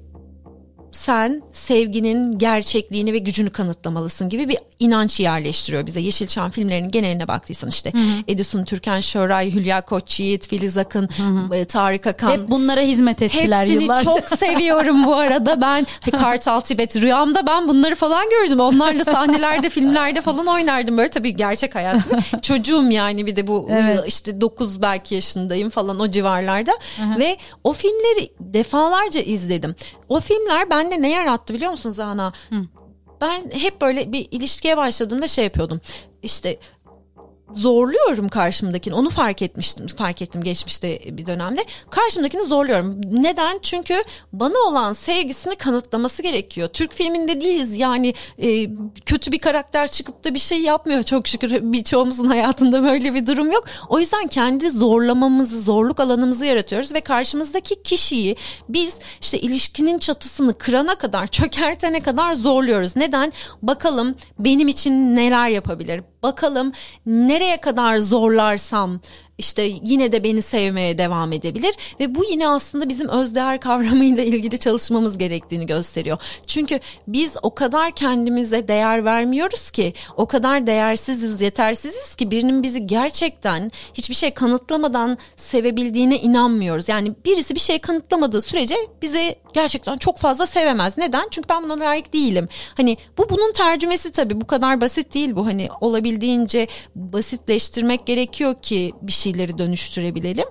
sen sevginin gerçekliğini ve gücünü kanıtlamalısın gibi bir inanç yerleştiriyor bize. Yeşilçam filmlerinin geneline baktıysan işte hı hı. Edison Türkan Şoray, Hülya Koçyiğit, Filiz Akın, hı hı. E, Tarık Akan. Hep bunlara hizmet ettiler Hepsini yıllarca. çok seviyorum bu arada. Ben Kartal Tibet rüyamda ben bunları falan gördüm. Onlarla sahnelerde, filmlerde falan oynardım. Böyle tabii gerçek hayat. Çocuğum yani bir de bu evet. işte 9 belki yaşındayım falan o civarlarda. Hı hı. Ve o filmleri defalarca izledim. O filmler bende ne yarattı biliyor musunuz Zana? Hı. Ben hep böyle bir ilişkiye başladığımda şey yapıyordum. İşte zorluyorum karşımdakini. Onu fark etmiştim. Fark ettim geçmişte bir dönemde. Karşımdakini zorluyorum. Neden? Çünkü bana olan sevgisini kanıtlaması gerekiyor. Türk filminde değiliz. Yani e, kötü bir karakter çıkıp da bir şey yapmıyor. Çok şükür birçoğumuzun hayatında böyle bir durum yok. O yüzden kendi zorlamamızı, zorluk alanımızı yaratıyoruz ve karşımızdaki kişiyi biz işte ilişkinin çatısını kırana kadar, çökertene kadar zorluyoruz. Neden? Bakalım benim için neler yapabilir? Bakalım nereye kadar zorlarsam işte yine de beni sevmeye devam edebilir ve bu yine aslında bizim özdeğer kavramıyla ilgili çalışmamız gerektiğini gösteriyor. Çünkü biz o kadar kendimize değer vermiyoruz ki o kadar değersiziz, yetersiziz ki birinin bizi gerçekten hiçbir şey kanıtlamadan sevebildiğine inanmıyoruz. Yani birisi bir şey kanıtlamadığı sürece bizi gerçekten çok fazla sevemez. Neden? Çünkü ben buna layık değilim. Hani bu bunun tercümesi tabii bu kadar basit değil bu. Hani olabildiğince basitleştirmek gerekiyor ki bir şey şeyleri dönüştürebilelim.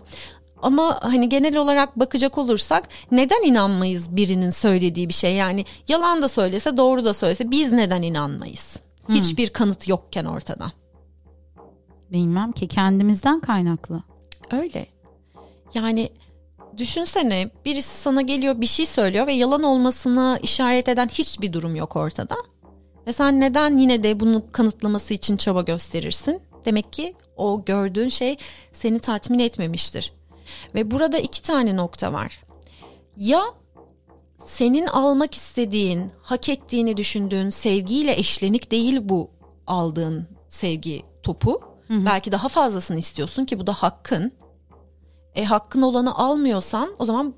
Ama hani genel olarak bakacak olursak neden inanmayız birinin söylediği bir şey? Yani yalan da söylese doğru da söylese biz neden inanmayız? Hmm. Hiçbir kanıt yokken ortada. Bilmem ki kendimizden kaynaklı. Öyle. Yani düşünsene birisi sana geliyor bir şey söylüyor ve yalan olmasını işaret eden hiçbir durum yok ortada. Ve sen neden yine de bunu kanıtlaması için çaba gösterirsin? Demek ki o gördüğün şey seni tatmin etmemiştir. Ve burada iki tane nokta var. Ya senin almak istediğin, hak ettiğini düşündüğün sevgiyle eşlenik değil bu aldığın sevgi topu. Hı hı. Belki daha fazlasını istiyorsun ki bu da hakkın. E hakkın olanı almıyorsan o zaman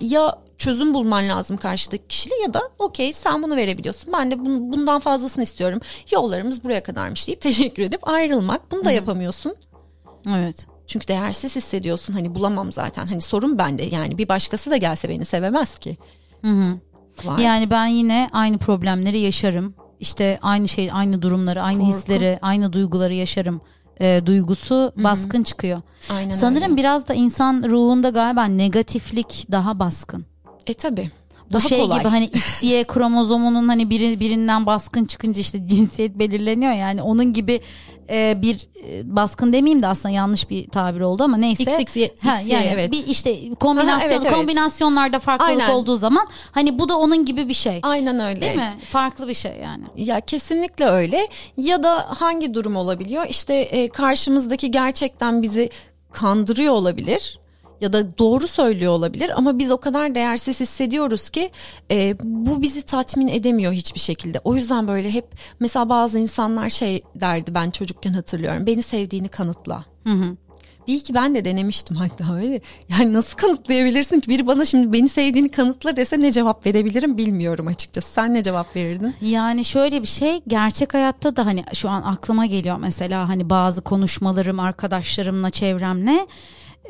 ya çözüm bulman lazım karşıdaki kişiyle ya da okey sen bunu verebiliyorsun. Ben de bundan fazlasını istiyorum. Yollarımız buraya kadarmış deyip teşekkür edip ayrılmak. Bunu da Hı-hı. yapamıyorsun. Evet. Çünkü değersiz hissediyorsun. Hani bulamam zaten. Hani sorun bende. Yani bir başkası da gelse beni sevemez ki. Hı hı. Var. Yani ben yine aynı problemleri yaşarım. İşte aynı şey, aynı durumları, aynı Korku. hisleri, aynı duyguları yaşarım e, duygusu Hı-hı. baskın çıkıyor. Aynen Sanırım öyle. biraz da insan ruhunda galiba negatiflik daha baskın. E tabi. Bu Daha şey kolay. gibi hani XY kromozomunun hani biri, birinden baskın çıkınca işte cinsiyet belirleniyor yani onun gibi e, bir e, baskın demeyeyim de aslında yanlış bir tabir oldu ama neyse. XXY, ha, yani evet. Bir işte kombinasyon Aha, evet, evet. kombinasyonlarda farklılık Aynen. olduğu zaman hani bu da onun gibi bir şey. Aynen öyle. Değil mi? Farklı bir şey yani. Ya kesinlikle öyle. Ya da hangi durum olabiliyor? İşte e, karşımızdaki gerçekten bizi kandırıyor olabilir ya da doğru söylüyor olabilir ama biz o kadar değersiz hissediyoruz ki e, bu bizi tatmin edemiyor hiçbir şekilde. O yüzden böyle hep mesela bazı insanlar şey derdi ben çocukken hatırlıyorum beni sevdiğini kanıtla. Hı hı. Bir ki ben de denemiştim hatta öyle. Yani nasıl kanıtlayabilirsin ki biri bana şimdi beni sevdiğini kanıtla dese ne cevap verebilirim bilmiyorum açıkçası. Sen ne cevap verirdin? Yani şöyle bir şey gerçek hayatta da hani şu an aklıma geliyor mesela hani bazı konuşmalarım arkadaşlarımla çevremle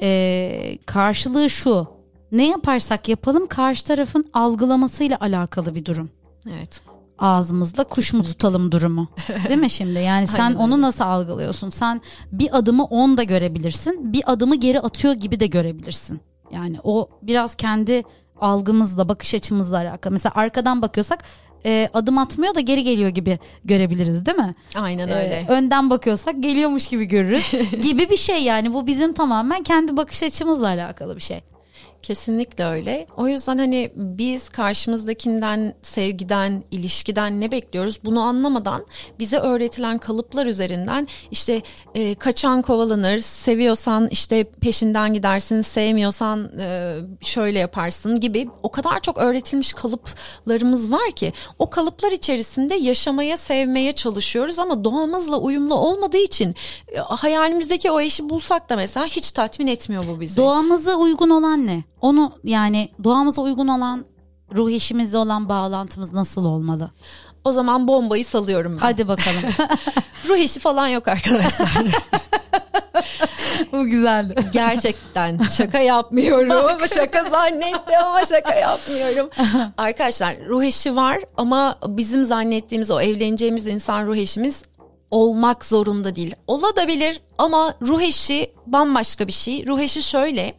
e, karşılığı şu. Ne yaparsak yapalım karşı tarafın algılamasıyla alakalı bir durum. Evet. Ağzımızla kuş mu tutalım durumu. Değil mi şimdi? Yani sen Aynen onu nasıl algılıyorsun? Sen bir adımı on da görebilirsin. Bir adımı geri atıyor gibi de görebilirsin. Yani o biraz kendi algımızla, bakış açımızla alakalı. Mesela arkadan bakıyorsak e, adım atmıyor da geri geliyor gibi görebiliriz değil mi? Aynen e, öyle. E, önden bakıyorsak geliyormuş gibi görürüz gibi bir şey yani bu bizim tamamen kendi bakış açımızla alakalı bir şey. Kesinlikle öyle. O yüzden hani biz karşımızdakinden, sevgiden, ilişkiden ne bekliyoruz bunu anlamadan bize öğretilen kalıplar üzerinden işte e, kaçan kovalanır, seviyorsan işte peşinden gidersin, sevmiyorsan e, şöyle yaparsın gibi o kadar çok öğretilmiş kalıplarımız var ki o kalıplar içerisinde yaşamaya, sevmeye çalışıyoruz ama doğamızla uyumlu olmadığı için e, hayalimizdeki o eşi bulsak da mesela hiç tatmin etmiyor bu bizi. Doğamıza uygun olan ne? Onu yani doğamıza uygun olan ruh eşimizle olan bağlantımız nasıl olmalı? O zaman bombayı salıyorum ben. Hadi bakalım. Ruh eşi falan yok arkadaşlar. Bu güzeldi. Gerçekten şaka yapmıyorum. şaka zannettim ama şaka yapmıyorum. Arkadaşlar ruh eşi var ama bizim zannettiğimiz o evleneceğimiz insan ruh eşimiz olmak zorunda değil. Olabilir ama ruh eşi bambaşka bir şey. Ruh eşi şöyle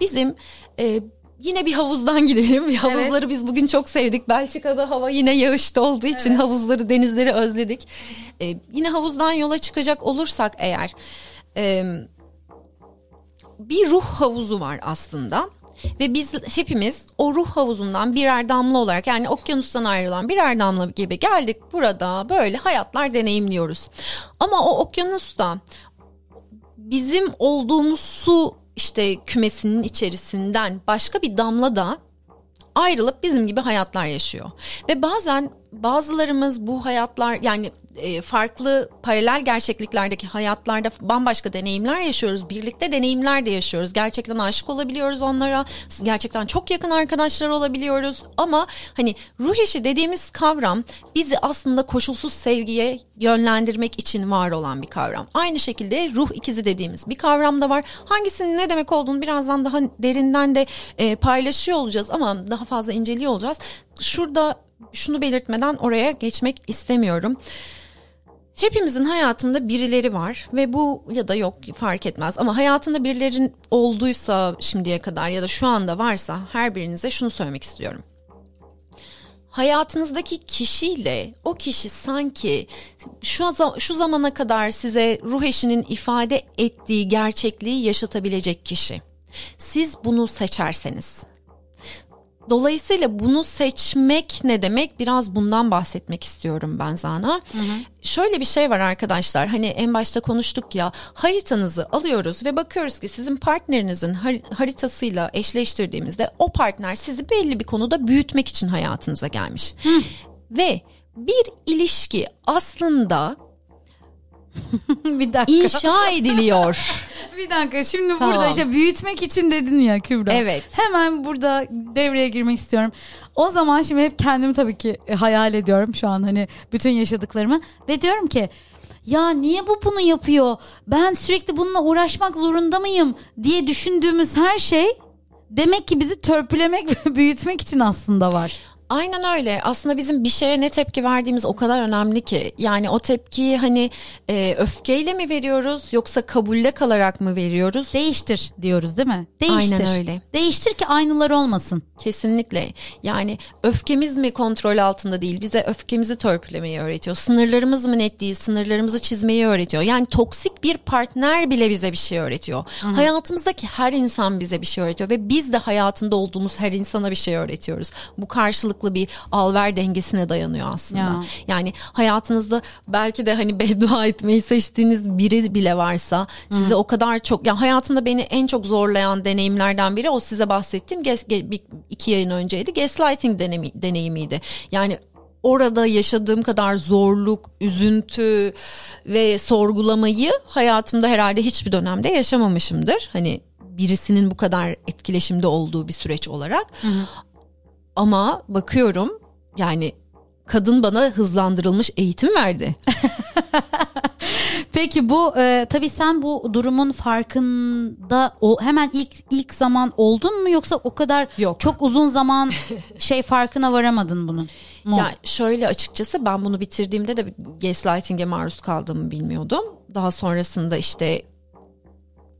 bizim e, yine bir havuzdan gidelim. Havuzları evet. biz bugün çok sevdik. Belçika'da hava yine yağışlı olduğu için evet. havuzları, denizleri özledik. E, yine havuzdan yola çıkacak olursak eğer e, bir ruh havuzu var aslında. Ve biz hepimiz o ruh havuzundan birer damla olarak yani okyanustan ayrılan birer damla gibi geldik burada böyle hayatlar deneyimliyoruz. Ama o okyanusta bizim olduğumuz su işte kümesinin içerisinden başka bir damla da ayrılıp bizim gibi hayatlar yaşıyor. Ve bazen bazılarımız bu hayatlar yani e, farklı paralel gerçekliklerdeki hayatlarda bambaşka deneyimler yaşıyoruz. Birlikte deneyimler de yaşıyoruz. Gerçekten aşık olabiliyoruz onlara. Gerçekten çok yakın arkadaşlar olabiliyoruz. Ama hani ruh eşi dediğimiz kavram bizi aslında koşulsuz sevgiye yönlendirmek için var olan bir kavram. Aynı şekilde ruh ikizi dediğimiz bir kavram da var. Hangisinin ne demek olduğunu birazdan daha derinden de e, paylaşıyor olacağız ama daha fazla inceliyor olacağız. Şurada şunu belirtmeden oraya geçmek istemiyorum. Hepimizin hayatında birileri var ve bu ya da yok fark etmez ama hayatında birilerin olduysa şimdiye kadar ya da şu anda varsa her birinize şunu söylemek istiyorum. Hayatınızdaki kişiyle o kişi sanki şu şu zamana kadar size ruh eşinin ifade ettiği gerçekliği yaşatabilecek kişi. Siz bunu seçerseniz Dolayısıyla bunu seçmek ne demek? Biraz bundan bahsetmek istiyorum ben sana. Hı hı. Şöyle bir şey var arkadaşlar. Hani en başta konuştuk ya. Haritanızı alıyoruz ve bakıyoruz ki sizin partnerinizin haritasıyla eşleştirdiğimizde o partner sizi belli bir konuda büyütmek için hayatınıza gelmiş. Hı. Ve bir ilişki aslında bir dakika. inşa ediliyor. bir dakika şimdi tamam. burada işte büyütmek için dedin ya Kübra. Evet. Hemen burada devreye girmek istiyorum. O zaman şimdi hep kendimi tabii ki e, hayal ediyorum şu an hani bütün yaşadıklarımı ve diyorum ki ya niye bu bunu yapıyor? Ben sürekli bununla uğraşmak zorunda mıyım diye düşündüğümüz her şey demek ki bizi törpülemek ve büyütmek için aslında var. Aynen öyle. Aslında bizim bir şeye ne tepki verdiğimiz o kadar önemli ki. Yani o tepkiyi hani e, öfkeyle mi veriyoruz yoksa kabulle kalarak mı veriyoruz? Değiştir diyoruz değil mi? Değiştir. Aynen öyle. Değiştir ki aynılar olmasın. Kesinlikle. Yani öfkemiz mi kontrol altında değil? Bize öfkemizi törpülemeyi öğretiyor. Sınırlarımız mı net değil? Sınırlarımızı çizmeyi öğretiyor. Yani toksik bir partner bile bize bir şey öğretiyor. Hı-hı. Hayatımızdaki her insan bize bir şey öğretiyor ve biz de hayatında olduğumuz her insana bir şey öğretiyoruz. Bu karşılık sağlıklı bir alver dengesine dayanıyor aslında. Ya. Yani hayatınızda belki de hani beddua etmeyi seçtiğiniz biri bile varsa size Hı. o kadar çok ya hayatımda beni en çok zorlayan deneyimlerden biri o size bahsettiğim ges, iki yayın önceydi. Gaslighting deneyimi, deneyimiydi. Yani orada yaşadığım kadar zorluk, üzüntü ve sorgulamayı hayatımda herhalde hiçbir dönemde yaşamamışımdır. Hani birisinin bu kadar etkileşimde olduğu bir süreç olarak. Hı hı. Ama bakıyorum yani kadın bana hızlandırılmış eğitim verdi. Peki bu e, tabii sen bu durumun farkında o hemen ilk ilk zaman oldun mu yoksa o kadar Yok. çok uzun zaman şey farkına varamadın bunun? Mu? Ya şöyle açıkçası ben bunu bitirdiğimde de gaslighting'e maruz kaldığımı bilmiyordum. Daha sonrasında işte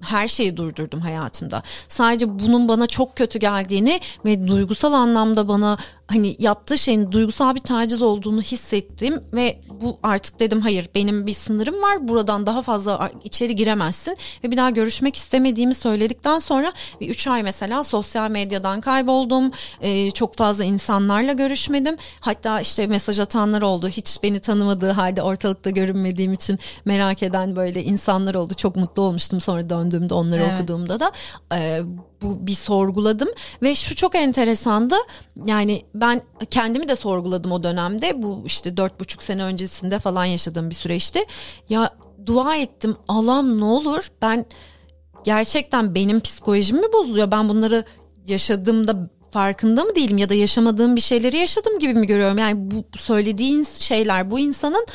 her şeyi durdurdum hayatımda. Sadece bunun bana çok kötü geldiğini ve duygusal anlamda bana hani yaptığı şeyin duygusal bir taciz olduğunu hissettim ve bu artık dedim hayır benim bir sınırım var. Buradan daha fazla içeri giremezsin. Ve bir daha görüşmek istemediğimi söyledikten sonra bir üç ay mesela sosyal medyadan kayboldum. Ee, çok fazla insanlarla görüşmedim. Hatta işte mesaj atanlar oldu. Hiç beni tanımadığı halde ortalıkta görünmediğim için merak eden böyle insanlar oldu. Çok mutlu olmuştum sonra döndüğümde onları evet. okuduğumda da. E, bu bir sorguladım. Ve şu çok enteresandı. Yani ben kendimi de sorguladım o dönemde. Bu işte dört buçuk sene öncesinde falan yaşadığım bir süreçti. Ya dua ettim Allah'ım ne olur ben gerçekten benim psikolojim mi bozuluyor? Ben bunları yaşadığımda farkında mı değilim ya da yaşamadığım bir şeyleri yaşadım gibi mi görüyorum? Yani bu söylediğin şeyler bu insanın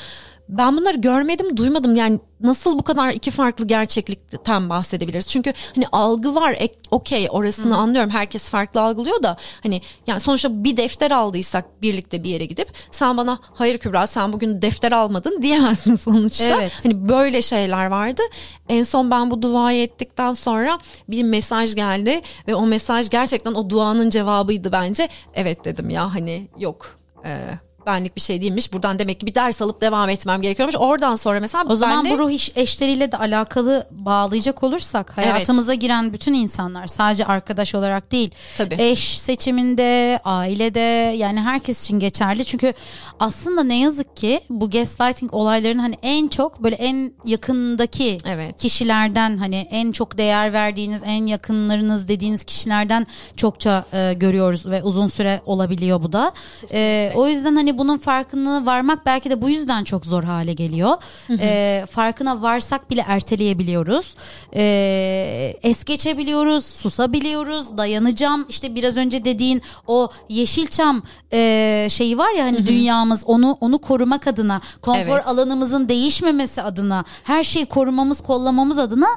ben bunları görmedim, duymadım. Yani nasıl bu kadar iki farklı gerçeklikten bahsedebiliriz? Çünkü hani algı var, okey orasını Hı. anlıyorum. Herkes farklı algılıyor da hani yani sonuçta bir defter aldıysak birlikte bir yere gidip sen bana hayır Kübra sen bugün defter almadın diyemezsin sonuçta. Evet. Hani böyle şeyler vardı. En son ben bu duayı ettikten sonra bir mesaj geldi ve o mesaj gerçekten o duanın cevabıydı bence. Evet dedim ya hani yok. Ee, benlik bir şey değilmiş. Buradan demek ki bir ders alıp devam etmem gerekiyormuş. Oradan sonra mesela o zaman de... bu ruh iş, eşleriyle de alakalı bağlayacak olursak hayatımıza evet. giren bütün insanlar sadece arkadaş olarak değil. Tabii. Eş seçiminde, ailede yani herkes için geçerli. Çünkü aslında ne yazık ki bu gaslighting olaylarının hani en çok böyle en yakındaki evet. kişilerden hani en çok değer verdiğiniz, en yakınlarınız dediğiniz kişilerden çokça e, görüyoruz ve uzun süre olabiliyor bu da. E, o yüzden hani bunun farkını varmak belki de bu yüzden çok zor hale geliyor. E, farkına varsak bile erteleyebiliyoruz. E, es geçebiliyoruz, susabiliyoruz, dayanacağım. İşte biraz önce dediğin o Yeşilçam e, şeyi var ya hani dünyamız onu onu korumak adına, konfor evet. alanımızın değişmemesi adına, her şeyi korumamız, kollamamız adına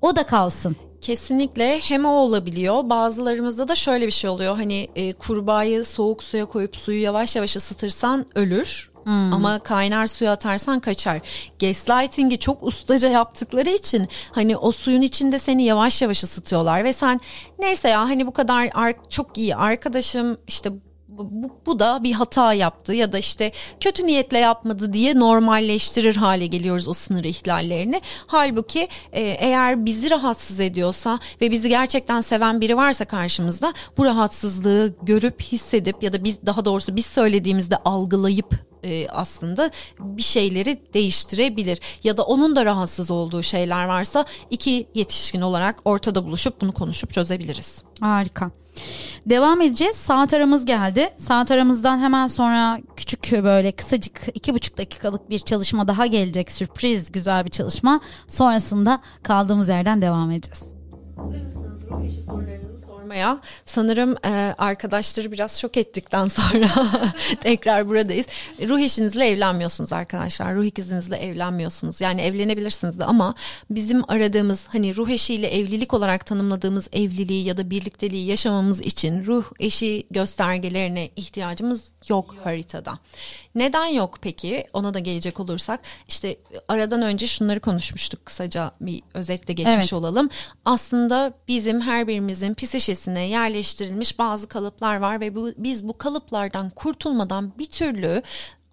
o da kalsın. Kesinlikle hem o olabiliyor. Bazılarımızda da şöyle bir şey oluyor. Hani e, kurbağayı soğuk suya koyup suyu yavaş yavaş ısıtırsan ölür. Hmm. Ama kaynar suya atarsan kaçar. Gaslighting'i çok ustaca yaptıkları için hani o suyun içinde seni yavaş yavaş ısıtıyorlar ve sen neyse ya hani bu kadar çok iyi arkadaşım işte bu, bu da bir hata yaptı ya da işte kötü niyetle yapmadı diye normalleştirir hale geliyoruz o sınır ihlallerini. Halbuki e, eğer bizi rahatsız ediyorsa ve bizi gerçekten seven biri varsa karşımızda bu rahatsızlığı görüp hissedip ya da biz daha doğrusu biz söylediğimizde algılayıp e, aslında bir şeyleri değiştirebilir ya da onun da rahatsız olduğu şeyler varsa iki yetişkin olarak ortada buluşup bunu konuşup çözebiliriz. Harika. Devam edeceğiz. Saat aramız geldi. Saat aramızdan hemen sonra küçük böyle kısacık iki buçuk dakikalık bir çalışma daha gelecek. Sürpriz güzel bir çalışma. Sonrasında kaldığımız yerden devam edeceğiz. Hazır mısınız? Ruh eşi sorularınızı sormaya. Sanırım e, arkadaşları biraz şok ettikten sonra tekrar buradayız. Ruh eşinizle evlenmiyorsunuz arkadaşlar. Ruh ikizinizle evlenmiyorsunuz. Yani evlenebilirsiniz de ama bizim aradığımız hani ruh eşiyle evlilik olarak tanımladığımız evliliği ya da birlikteliği yaşamamız için ruh eşi göstergelerine ihtiyacımız yok haritada. Neden yok peki? Ona da gelecek olursak işte aradan önce şunları konuşmuştuk kısaca bir özetle geçmiş evet. olalım. Aslında bizim her birimizin psişesine yerleştirilmiş bazı kalıplar var ve bu, biz bu kalıplardan kurtulmadan bir türlü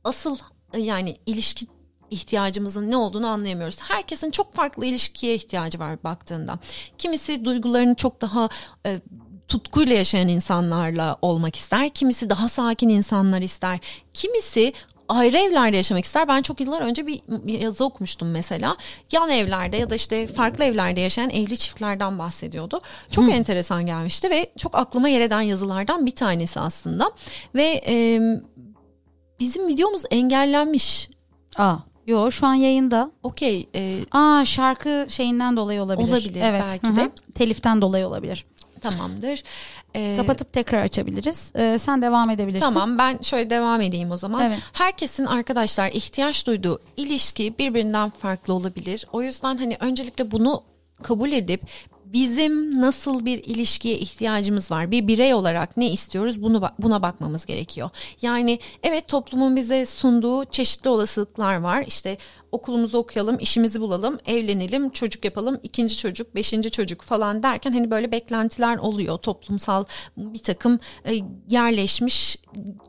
asıl yani ilişki ihtiyacımızın ne olduğunu anlayamıyoruz. Herkesin çok farklı ilişkiye ihtiyacı var baktığında. Kimisi duygularını çok daha e, tutkuyla yaşayan insanlarla olmak ister. Kimisi daha sakin insanlar ister. Kimisi ayrı evlerde yaşamak ister. Ben çok yıllar önce bir yazı okumuştum mesela. Yan evlerde ya da işte farklı evlerde yaşayan evli çiftlerden bahsediyordu. Çok hmm. enteresan gelmişti ve çok aklıma yer eden yazılardan bir tanesi aslında. Ve e, bizim videomuz engellenmiş. Aa. Yo şu an yayında. Okey. E, Aa şarkı şeyinden dolayı olabilir. Olabilir evet. belki Hı-hı. de. Teliften dolayı olabilir. Tamamdır. Ee, Kapatıp tekrar açabiliriz. Ee, sen devam edebilirsin. Tamam ben şöyle devam edeyim o zaman. Evet. Herkesin arkadaşlar ihtiyaç duyduğu ilişki birbirinden farklı olabilir. O yüzden hani öncelikle bunu kabul edip bizim nasıl bir ilişkiye ihtiyacımız var? Bir birey olarak ne istiyoruz? Bunu buna bakmamız gerekiyor. Yani evet toplumun bize sunduğu çeşitli olasılıklar var. İşte okulumuzu okuyalım, işimizi bulalım, evlenelim, çocuk yapalım, ikinci çocuk, beşinci çocuk falan derken hani böyle beklentiler oluyor. Toplumsal bir takım e, yerleşmiş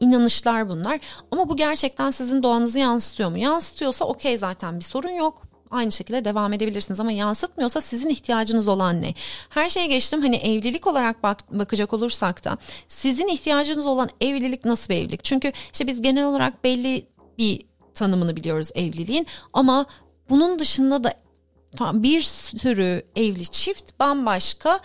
inanışlar bunlar. Ama bu gerçekten sizin doğanızı yansıtıyor mu? Yansıtıyorsa okey zaten bir sorun yok aynı şekilde devam edebilirsiniz ama yansıtmıyorsa sizin ihtiyacınız olan ne? Her şeye geçtim hani evlilik olarak bak, bakacak olursak da sizin ihtiyacınız olan evlilik nasıl bir evlilik? Çünkü işte biz genel olarak belli bir tanımını biliyoruz evliliğin ama bunun dışında da bir sürü evli çift bambaşka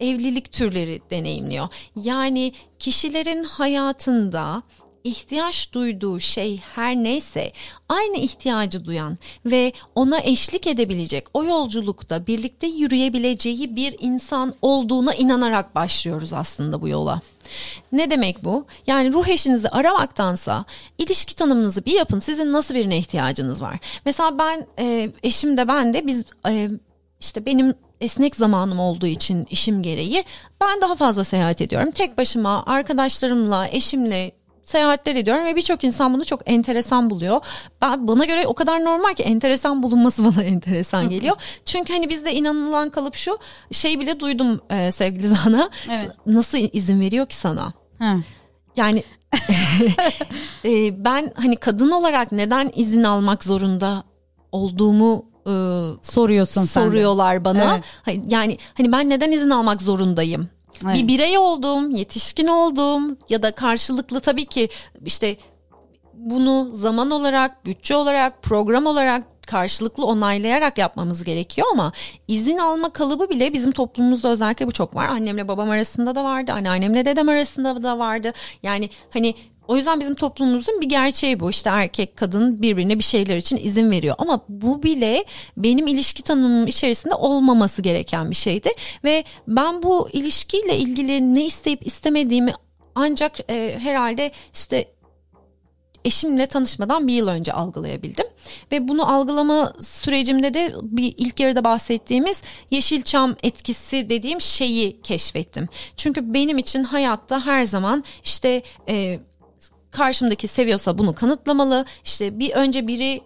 evlilik türleri deneyimliyor. Yani kişilerin hayatında ihtiyaç duyduğu şey her neyse aynı ihtiyacı duyan ve ona eşlik edebilecek o yolculukta birlikte yürüyebileceği bir insan olduğuna inanarak başlıyoruz aslında bu yola. Ne demek bu? Yani ruh eşinizi aramaktansa ilişki tanımınızı bir yapın. Sizin nasıl birine ihtiyacınız var? Mesela ben e, eşim de ben de biz e, işte benim esnek zamanım olduğu için işim gereği ben daha fazla seyahat ediyorum. Tek başıma arkadaşlarımla, eşimle seyahatler ediyorum ve birçok insan bunu çok enteresan buluyor. Ben bana göre o kadar normal ki enteresan bulunması bana enteresan geliyor. Çünkü hani bizde inanılan kalıp şu şey bile duydum e, sevgili Zana. Evet. Nasıl izin veriyor ki sana? Hı. Yani e, ben hani kadın olarak neden izin almak zorunda olduğumu e, soruyorsun soruyorlar sen bana. Evet. Yani hani ben neden izin almak zorundayım? Evet. Bir birey oldum, yetişkin oldum ya da karşılıklı tabii ki işte bunu zaman olarak, bütçe olarak, program olarak karşılıklı onaylayarak yapmamız gerekiyor ama izin alma kalıbı bile bizim toplumumuzda özellikle bu çok var. Annemle babam arasında da vardı, anneannemle dedem arasında da vardı. Yani hani o yüzden bizim toplumumuzun bir gerçeği bu. İşte erkek kadın birbirine bir şeyler için izin veriyor. Ama bu bile benim ilişki tanımım içerisinde olmaması gereken bir şeydi. Ve ben bu ilişkiyle ilgili ne isteyip istemediğimi ancak e, herhalde işte eşimle tanışmadan bir yıl önce algılayabildim. Ve bunu algılama sürecimde de bir ilk yarıda bahsettiğimiz Yeşilçam etkisi dediğim şeyi keşfettim. Çünkü benim için hayatta her zaman işte... E, karşımdaki seviyorsa bunu kanıtlamalı. İşte bir önce biri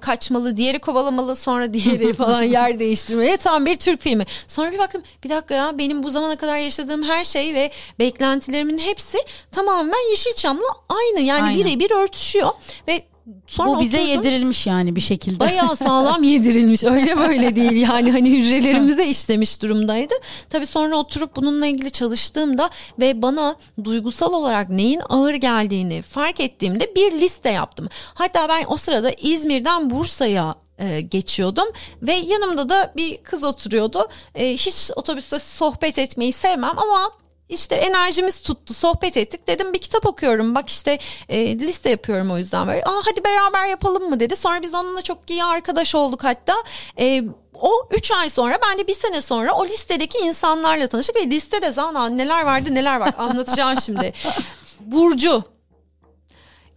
kaçmalı, diğeri kovalamalı, sonra diğeri falan yer değiştirmeli. Tam bir Türk filmi. Sonra bir baktım bir dakika ya benim bu zamana kadar yaşadığım her şey ve beklentilerimin hepsi tamamen Yeşilçam'la aynı. Yani birebir örtüşüyor ve Sonra Bu bize oturdum, yedirilmiş yani bir şekilde. Bayağı sağlam yedirilmiş. Öyle böyle değil yani hani hücrelerimize işlemiş durumdaydı. Tabii sonra oturup bununla ilgili çalıştığımda ve bana duygusal olarak neyin ağır geldiğini fark ettiğimde bir liste yaptım. Hatta ben o sırada İzmir'den Bursa'ya e, geçiyordum ve yanımda da bir kız oturuyordu. E, hiç otobüste sohbet etmeyi sevmem ama işte enerjimiz tuttu sohbet ettik. Dedim bir kitap okuyorum. Bak işte e, liste yapıyorum o yüzden böyle. Aa, hadi beraber yapalım mı dedi. Sonra biz onunla çok iyi arkadaş olduk hatta. E, o 3 ay sonra ben de bir sene sonra o listedeki insanlarla tanıştık ve listede zaten neler vardı neler var anlatacağım şimdi. Burcu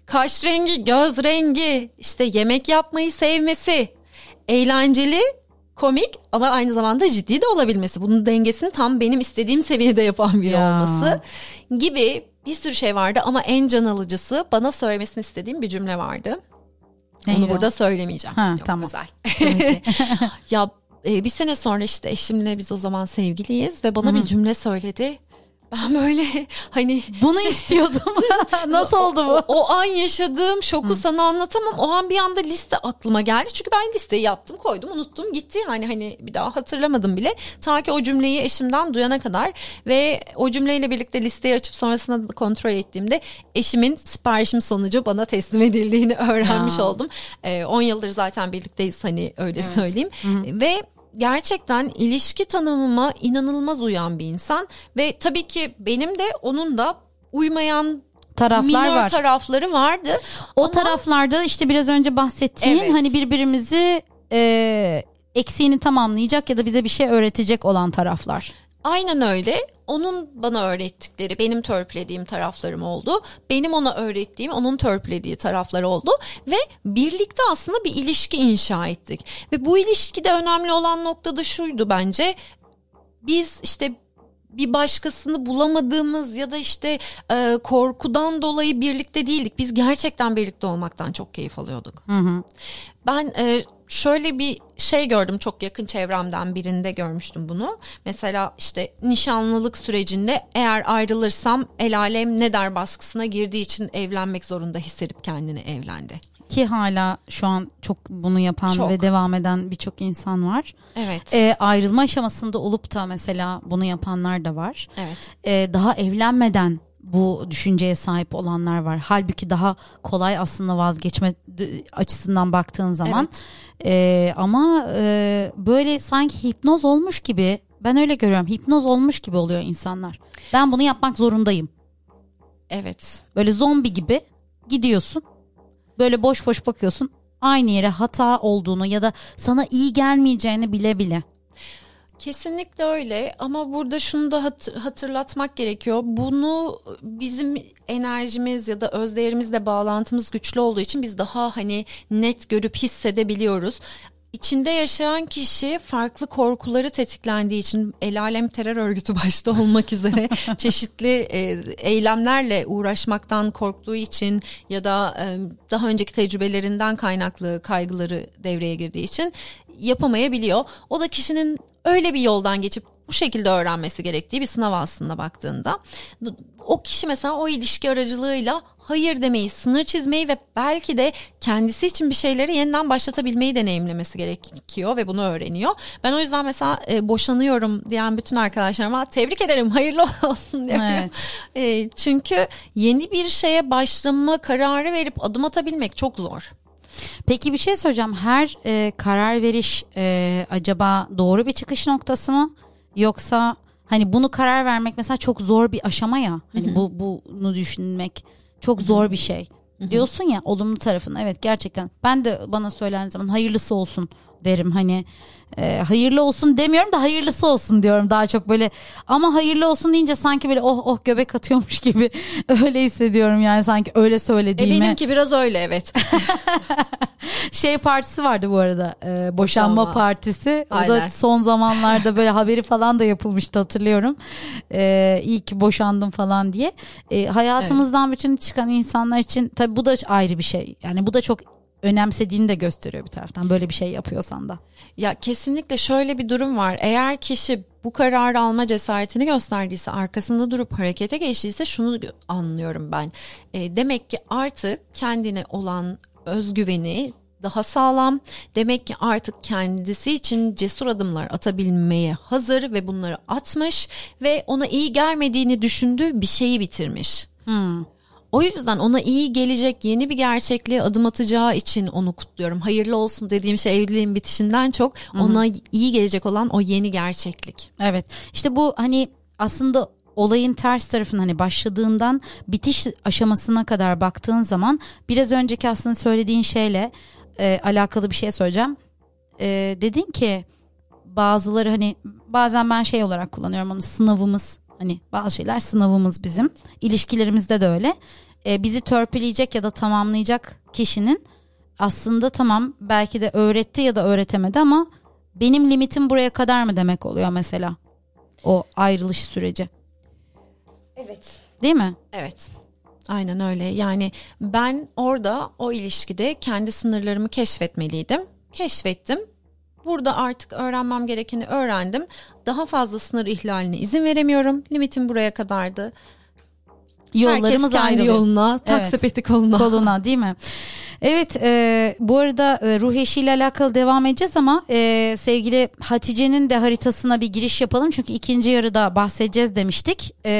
kaş rengi göz rengi işte yemek yapmayı sevmesi eğlenceli komik ama aynı zamanda ciddi de olabilmesi. Bunun dengesini tam benim istediğim seviyede yapan biri ya. olması gibi bir sürü şey vardı ama en can alıcısı bana söylemesini istediğim bir cümle vardı. Neydi Onu burada söylemeyeceğim. Ha, Yok, tamam. Güzel. ya e, bir sene sonra işte eşimle biz o zaman sevgiliyiz ve bana Hı-hı. bir cümle söyledi ben böyle hani bunu şey, istiyordum. Nasıl oldu bu? O, o an yaşadığım şoku Hı. sana anlatamam. O an bir anda liste aklıma geldi. Çünkü ben listeyi yaptım, koydum, unuttum, gitti. Yani hani bir daha hatırlamadım bile. Ta ki o cümleyi eşimden duyana kadar ve o cümleyle birlikte listeyi açıp sonrasında da kontrol ettiğimde eşimin siparişim sonucu bana teslim edildiğini öğrenmiş ya. oldum. 10 ee, yıldır zaten birlikteyiz hani öyle evet. söyleyeyim. Hı. Ve gerçekten ilişki tanımıma inanılmaz uyan bir insan ve tabii ki benim de onun da uymayan taraflar minor var. tarafları vardı. O Ama... taraflarda işte biraz önce bahsettiğin evet. hani birbirimizi e, eksiğini tamamlayacak ya da bize bir şey öğretecek olan taraflar. Aynen öyle. Onun bana öğrettikleri, benim törpülediğim taraflarım oldu. Benim ona öğrettiğim, onun törpülediği taraflar oldu. Ve birlikte aslında bir ilişki inşa ettik. Ve bu ilişkide önemli olan nokta da şuydu bence. Biz işte bir başkasını bulamadığımız ya da işte e, korkudan dolayı birlikte değildik. Biz gerçekten birlikte olmaktan çok keyif alıyorduk. Hı hı. Ben e, şöyle bir şey gördüm çok yakın çevremden birinde görmüştüm bunu. Mesela işte nişanlılık sürecinde eğer ayrılırsam el alem ne der baskısına girdiği için evlenmek zorunda hissedip kendini evlendi. Ki hala şu an çok bunu yapan Çok. ve devam eden birçok insan var. Evet. Ee, ayrılma aşamasında olup da mesela bunu yapanlar da var. evet. Ee, daha evlenmeden bu düşünceye sahip olanlar var. Halbuki daha kolay aslında vazgeçme açısından baktığın zaman. Evet. Ee, ama e, böyle sanki hipnoz olmuş gibi ben öyle görüyorum. Hipnoz olmuş gibi oluyor insanlar. Ben bunu yapmak zorundayım. Evet. Böyle zombi gibi gidiyorsun. Böyle boş boş bakıyorsun. Aynı yere hata olduğunu ya da sana iyi gelmeyeceğini bile bile. Kesinlikle öyle ama burada şunu da hat- hatırlatmak gerekiyor. Bunu bizim enerjimiz ya da özdeğerimizle bağlantımız güçlü olduğu için biz daha hani net görüp hissedebiliyoruz. İçinde yaşayan kişi farklı korkuları tetiklendiği için el alem terör örgütü başta olmak üzere çeşitli e, eylemlerle uğraşmaktan korktuğu için ya da e, daha önceki tecrübelerinden kaynaklı kaygıları devreye girdiği için yapamayabiliyor. O da kişinin öyle bir yoldan geçip bu şekilde öğrenmesi gerektiği bir sınav aslında baktığında. O kişi mesela o ilişki aracılığıyla hayır demeyi, sınır çizmeyi ve belki de kendisi için bir şeyleri yeniden başlatabilmeyi deneyimlemesi gerekiyor ve bunu öğreniyor. Ben o yüzden mesela e, boşanıyorum diyen bütün arkadaşlarıma tebrik ederim, hayırlı olsun diyorum. Evet. E, çünkü yeni bir şeye başlama kararı verip adım atabilmek çok zor. Peki bir şey söyleyeceğim. Her e, karar veriş e, acaba doğru bir çıkış noktası mı? Yoksa hani bunu karar vermek mesela çok zor bir aşama ya. Hani bu bunu düşünmek çok zor bir şey. Diyorsun ya olumlu tarafını. Evet gerçekten. Ben de bana söylendiği zaman hayırlısı olsun derim. Hani e, hayırlı olsun demiyorum da hayırlısı olsun diyorum daha çok böyle. Ama hayırlı olsun deyince sanki böyle oh oh göbek atıyormuş gibi öyle hissediyorum yani sanki öyle E söylediğime. benimki biraz öyle evet. şey partisi vardı bu arada e, boşanma Boşanma. partisi o da Aynen. son zamanlarda böyle haberi falan da yapılmıştı hatırlıyorum e, iyi ki boşandım falan diye E, hayatımızdan bütün çıkan insanlar için tabi bu da ayrı bir şey yani bu da çok önemsediğini de gösteriyor bir taraftan böyle bir şey yapıyorsan da. Ya kesinlikle şöyle bir durum var. Eğer kişi bu kararı alma cesaretini gösterdiyse, arkasında durup harekete geçtiyse şunu anlıyorum ben. E, demek ki artık kendine olan özgüveni daha sağlam. Demek ki artık kendisi için cesur adımlar atabilmeye hazır ve bunları atmış ve ona iyi gelmediğini düşündüğü bir şeyi bitirmiş. O yüzden ona iyi gelecek yeni bir gerçekliğe adım atacağı için onu kutluyorum. Hayırlı olsun dediğim şey evliliğin bitişinden çok ona iyi gelecek olan o yeni gerçeklik. Evet işte bu hani aslında olayın ters tarafının hani başladığından bitiş aşamasına kadar baktığın zaman biraz önceki aslında söylediğin şeyle e, alakalı bir şey söyleyeceğim. E, dedin ki bazıları hani bazen ben şey olarak kullanıyorum onu sınavımız hani bazı şeyler sınavımız bizim ilişkilerimizde de öyle. E, bizi törpüleyecek ya da tamamlayacak kişinin aslında tamam belki de öğretti ya da öğretemedi ama benim limitim buraya kadar mı demek oluyor mesela o ayrılış süreci Evet. değil mi? Evet. Aynen öyle. Yani ben orada o ilişkide kendi sınırlarımı keşfetmeliydim. Keşfettim. Burada artık öğrenmem gerekeni öğrendim. Daha fazla sınır ihlaline izin veremiyorum. Limitim buraya kadardı. Yollarımız Herkes kendi ayrılıyor. yoluna, tak Evet. sepeti koluna. koluna değil mi? Evet e, bu arada e, ruh eşiyle alakalı devam edeceğiz ama e, sevgili Hatice'nin de haritasına bir giriş yapalım. Çünkü ikinci yarıda bahsedeceğiz demiştik. E,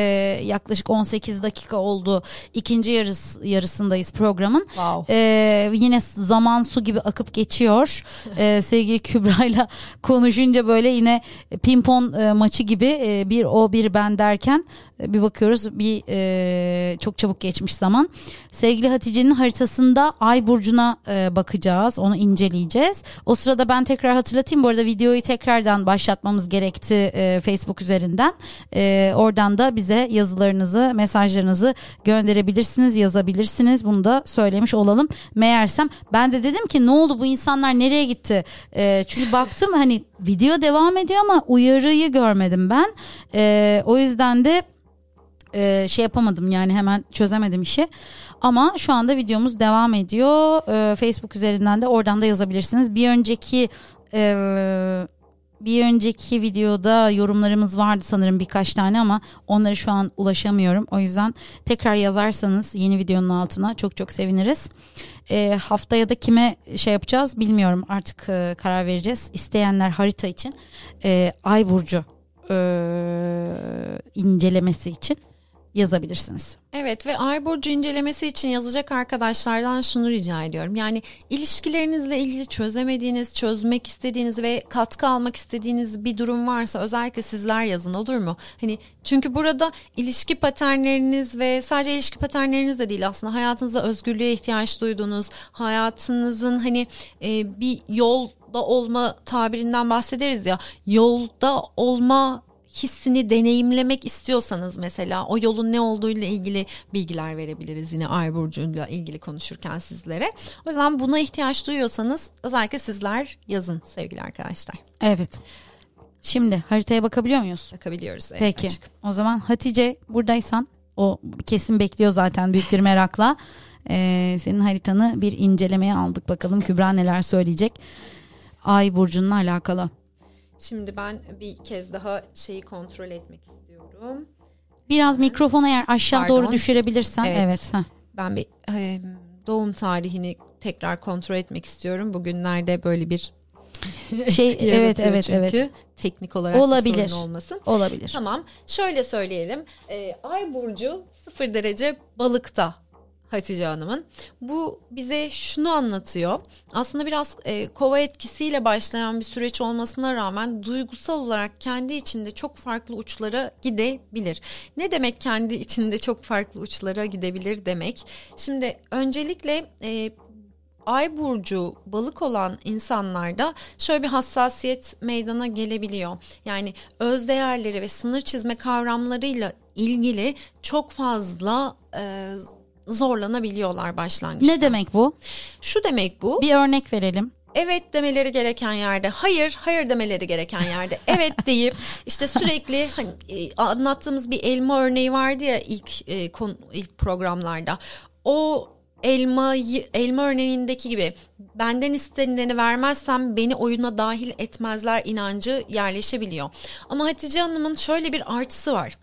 yaklaşık 18 dakika oldu. İkinci yarıs, yarısındayız programın. Wow. E, yine zaman su gibi akıp geçiyor. E, sevgili Kübra'yla konuşunca böyle yine pimpon e, maçı gibi e, bir o bir ben derken e, bir bakıyoruz bir e, çok çabuk geçmiş zaman. Sevgili Hatice'nin haritasında ay burcuna e, bakacağız. Onu inceleyeceğiz. O sırada ben tekrar hatırlatayım. Bu arada videoyu tekrardan başlatmamız gerekti e, Facebook üzerinden. E, oradan da bize yazılarınızı, mesajlarınızı gönderebilirsiniz, yazabilirsiniz. Bunu da söylemiş olalım. Meğersem ben de dedim ki ne oldu bu insanlar nereye gitti? E, çünkü baktım hani video devam ediyor ama uyarıyı görmedim ben. E, o yüzden de e, şey yapamadım yani hemen çözemedim işi. Ama şu anda videomuz devam ediyor. E, Facebook üzerinden de oradan da yazabilirsiniz. Bir önceki e, bir önceki videoda yorumlarımız vardı sanırım birkaç tane ama onları şu an ulaşamıyorum. O yüzden tekrar yazarsanız yeni videonun altına çok çok seviniriz. E, haftaya da kime şey yapacağız bilmiyorum artık e, karar vereceğiz. İsteyenler harita için e, Ay Burcu e, incelemesi için yazabilirsiniz. Evet ve ay burcu incelemesi için yazacak arkadaşlardan şunu rica ediyorum. Yani ilişkilerinizle ilgili çözemediğiniz, çözmek istediğiniz ve katkı almak istediğiniz bir durum varsa özellikle sizler yazın olur mu? Hani çünkü burada ilişki paternleriniz ve sadece ilişki paternleriniz de değil aslında hayatınızda özgürlüğe ihtiyaç duyduğunuz, hayatınızın hani e, bir yolda olma tabirinden bahsederiz ya. Yolda olma hissini deneyimlemek istiyorsanız mesela o yolun ne olduğuyla ilgili bilgiler verebiliriz yine Ay burcuyla ilgili konuşurken sizlere. O yüzden buna ihtiyaç duyuyorsanız özellikle sizler yazın sevgili arkadaşlar. Evet. Şimdi haritaya bakabiliyor muyuz? Bakabiliyoruz. Evet, Peki. açık. O zaman Hatice buradaysan o kesin bekliyor zaten büyük bir merakla. Ee, senin haritanı bir incelemeye aldık bakalım Kübra neler söyleyecek. Ay burcunla alakalı. Şimdi ben bir kez daha şeyi kontrol etmek istiyorum. Biraz mikrofonu eğer aşağı Pardon. doğru düşürebilirsen. Evet. Evet. heh. Ben bir e, doğum tarihini tekrar kontrol etmek istiyorum. Bugünlerde böyle bir Şey evet evet çünkü. evet. Teknik olarak Olabilir. sorun olmasın. Olabilir. Tamam şöyle söyleyelim. Ee, Ay burcu sıfır derece balıkta Hatice Hanım'ın. Bu bize şunu anlatıyor. Aslında biraz e, kova etkisiyle başlayan bir süreç olmasına rağmen duygusal olarak kendi içinde çok farklı uçlara gidebilir. Ne demek kendi içinde çok farklı uçlara gidebilir demek? Şimdi öncelikle e, Ay burcu balık olan insanlarda şöyle bir hassasiyet meydana gelebiliyor. Yani öz değerleri ve sınır çizme kavramlarıyla ilgili çok fazla e, zorlanabiliyorlar başlangıçta. Ne demek bu? Şu demek bu. Bir örnek verelim. Evet demeleri gereken yerde, hayır, hayır demeleri gereken yerde, evet deyip işte sürekli hani e, anlattığımız bir elma örneği vardı ya ilk e, konu, ilk programlarda. O elmayı elma örneğindeki gibi benden istenileni vermezsem beni oyuna dahil etmezler inancı yerleşebiliyor. Ama Hatice Hanım'ın şöyle bir artısı var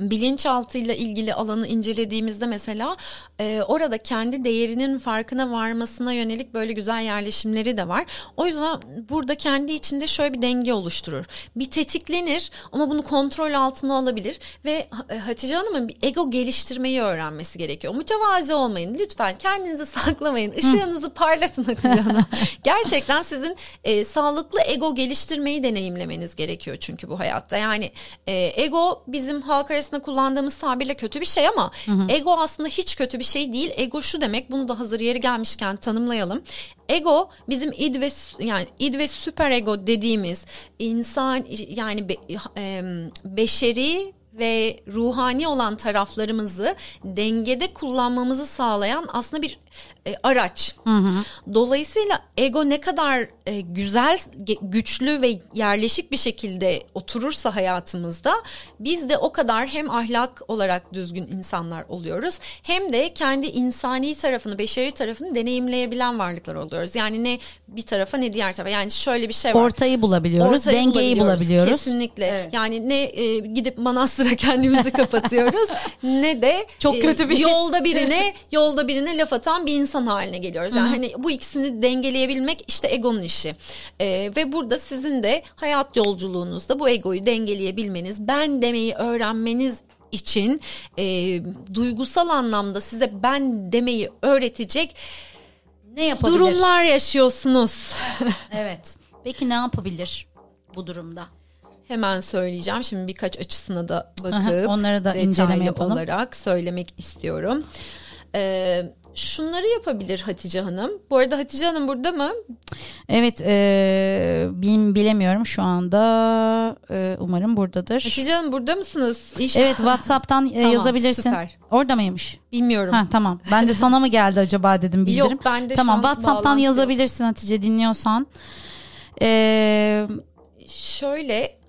bilinçaltıyla ilgili alanı incelediğimizde mesela e, orada kendi değerinin farkına varmasına yönelik böyle güzel yerleşimleri de var. O yüzden burada kendi içinde şöyle bir denge oluşturur. Bir tetiklenir ama bunu kontrol altına alabilir ve e, Hatice Hanım'ın bir ego geliştirmeyi öğrenmesi gerekiyor. Mütevazi olmayın lütfen kendinizi saklamayın ışığınızı parlatın Hatice Hanım. Gerçekten sizin e, sağlıklı ego geliştirmeyi deneyimlemeniz gerekiyor çünkü bu hayatta. Yani e, ego bizim halk arasında kullandığımız tabirle kötü bir şey ama ego aslında hiç kötü bir şey değil. Ego şu demek bunu da hazır yeri gelmişken tanımlayalım. Ego bizim id ve yani id ve süper ego dediğimiz insan yani be, e, beşeri ve ruhani olan taraflarımızı dengede kullanmamızı sağlayan aslında bir e, araç. Dolayısıyla ego ne kadar e, güzel, güçlü ve yerleşik bir şekilde oturursa hayatımızda biz de o kadar hem ahlak olarak düzgün insanlar oluyoruz hem de kendi insani tarafını, beşeri tarafını deneyimleyebilen varlıklar oluyoruz. Yani ne bir tarafa ne diğer tarafa. Yani şöyle bir şey var. Ortayı bulabiliyoruz, Ortayı dengeyi bulabiliyoruz. Kesinlikle. Yani ne e, gidip manastıra kendimizi kapatıyoruz ne de Çok e, kötü bir- yolda birine yolda birine laf atan bir insan haline geliyoruz. Yani hani bu ikisini dengeleyebilmek işte egonun işi. E, ve burada sizin de hayat yolculuğunuzda bu egoyu dengeleyebilmeniz, ben demeyi öğrenmeniz için e, duygusal anlamda size ben demeyi öğretecek Ne yapabilir? durumlar yaşıyorsunuz. Evet. Peki ne yapabilir bu durumda? Hemen söyleyeceğim. Şimdi birkaç açısına da bakıp Aha, onlara da inceleme yapalım. olarak söylemek istiyorum. Ee, şunları yapabilir Hatice Hanım. Bu arada Hatice Hanım burada mı? Evet e, bil, bilemiyorum şu anda e, umarım buradadır. Hatice Hanım burada mısınız? İnşallah. Evet WhatsApp'tan e, Tamam, yazabilirsin. süper. Orada mıymış? Bilmiyorum. Ha tamam. Ben de sana mı geldi acaba dedim bildirim. Yok, bende şu Tamam an WhatsApp'tan bağlantı yok. yazabilirsin Hatice dinliyorsan. Ee, Şöyle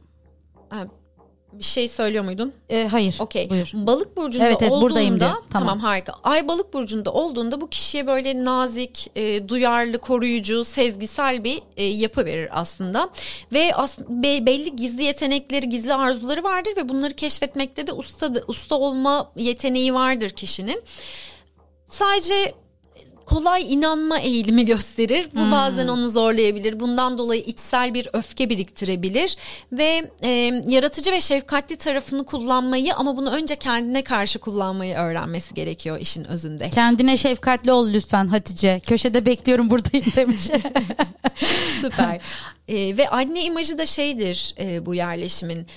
bir şey söylüyor muydun? e, hayır. Okey. Buyur. Balık burcunda Evet, evet, olduğunda buradayım tamam. Tamam. harika. Ay balık burcunda olduğunda bu kişiye böyle nazik, e, duyarlı, koruyucu, sezgisel bir e, yapı verir aslında. Ve as- be- belli gizli yetenekleri, gizli arzuları vardır ve bunları keşfetmekte de usta usta olma yeteneği vardır kişinin. Sadece kolay inanma eğilimi gösterir. Bu bazen onu zorlayabilir. Bundan dolayı içsel bir öfke biriktirebilir ve e, yaratıcı ve şefkatli tarafını kullanmayı ama bunu önce kendine karşı kullanmayı öğrenmesi gerekiyor işin özünde. Kendine şefkatli ol lütfen Hatice. Köşede bekliyorum buradayım demiş. Süper. E, ve anne imajı da şeydir e, bu yerleşimin.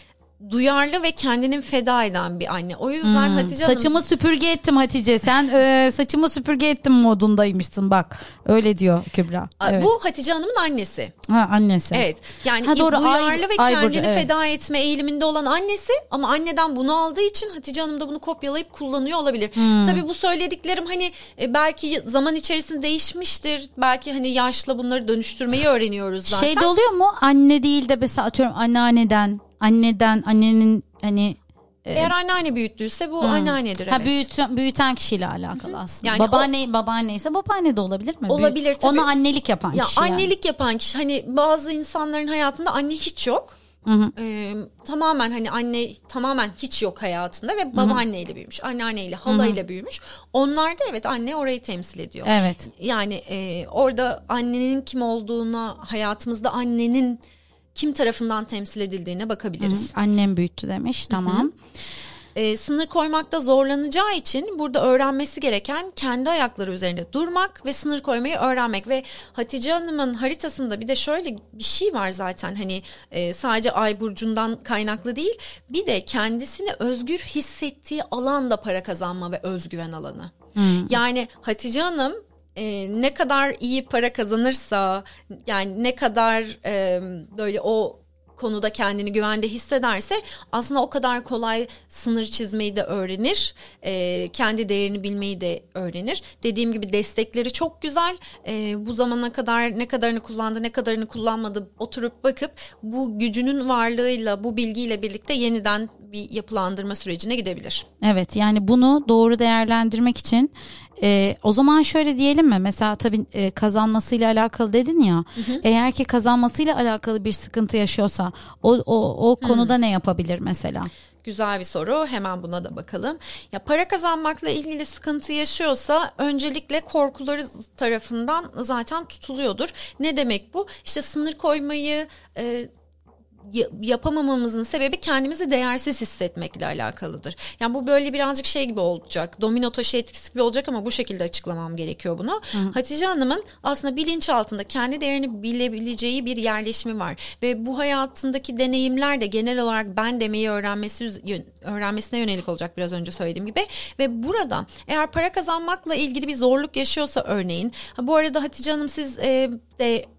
Duyarlı ve kendini feda eden bir anne. O yüzden Hatice Hanım... Saçımı süpürge ettim Hatice. Sen e, saçımı süpürge ettim modundaymışsın bak. Öyle diyor Kübra. Evet. Bu Hatice Hanım'ın annesi. ha, annesi. Evet. Yani Ha, doğru, duyarlı Ay- ve Ay kendini Burcu, evet. feda etme eğiliminde olan annesi ama anneden bunu aldığı için Hatice Hanım da bunu kopyalayıp kullanıyor olabilir. Hmm. Tabii bu söylediklerim hani e, belki zaman içerisinde değişmiştir. Belki hani yaşla bunları dönüştürmeyi öğreniyoruz zaten. Şey de oluyor mu? Anne değil de mesela atıyorum anneanneden, anneden, annenin hani Eğer anneanne büyüttüyse bu anneannedir Ha evet. büyüten, büyüten kişiyle alakalı aslında. Yani babaanne babaanne ise babaanne de olabilir mi? Olabilir Büyük- tabii. Ona annelik yapan Ya kişi yani. annelik yapan kişi hani bazı insanların hayatında anne hiç yok. Ee, tamamen hani anne tamamen hiç yok hayatında ve babaanneyle büyümüş, anneanneyle, halayla büyümüş. Onlar da evet anne orayı temsil ediyor. Evet. Yani e, orada annenin kim olduğuna hayatımızda annenin kim tarafından temsil edildiğine bakabiliriz. Annem büyüttü demiş. Tamam. E, sınır koymakta zorlanacağı için burada öğrenmesi gereken kendi ayakları üzerinde durmak ve sınır koymayı öğrenmek ve Hatice Hanım'ın haritasında bir de şöyle bir şey var zaten hani e, sadece Ay burcundan kaynaklı değil bir de kendisini özgür hissettiği alan da para kazanma ve özgüven alanı. Yani Hatice Hanım e, ne kadar iyi para kazanırsa yani ne kadar e, böyle o konuda kendini güvende hissederse aslında o kadar kolay sınır çizmeyi de öğrenir. E, kendi değerini bilmeyi de öğrenir. Dediğim gibi destekleri çok güzel. E, bu zamana kadar ne kadarını kullandı ne kadarını kullanmadı oturup bakıp bu gücünün varlığıyla bu bilgiyle birlikte yeniden bir yapılandırma sürecine gidebilir. Evet yani bunu doğru değerlendirmek için e, o zaman şöyle diyelim mi mesela tabii e, kazanmasıyla alakalı dedin ya eğer ki kazanmasıyla alakalı bir sıkıntı yaşıyorsa o, o, o konuda ne yapabilir mesela? Güzel bir soru. Hemen buna da bakalım. Ya para kazanmakla ilgili sıkıntı yaşıyorsa öncelikle korkuları tarafından zaten tutuluyordur. Ne demek bu? İşte sınır koymayı e, yapamamamızın sebebi kendimizi değersiz hissetmekle alakalıdır. Yani bu böyle birazcık şey gibi olacak. Domino taşı etkisi gibi olacak ama bu şekilde açıklamam gerekiyor bunu. Hatice Hanım'ın aslında bilinçaltında kendi değerini bilebileceği bir yerleşimi var ve bu hayatındaki deneyimler de genel olarak ben demeyi öğrenmesi öğrenmesine yönelik olacak biraz önce söylediğim gibi ve burada eğer para kazanmakla ilgili bir zorluk yaşıyorsa örneğin bu arada Hatice Hanım siz e, de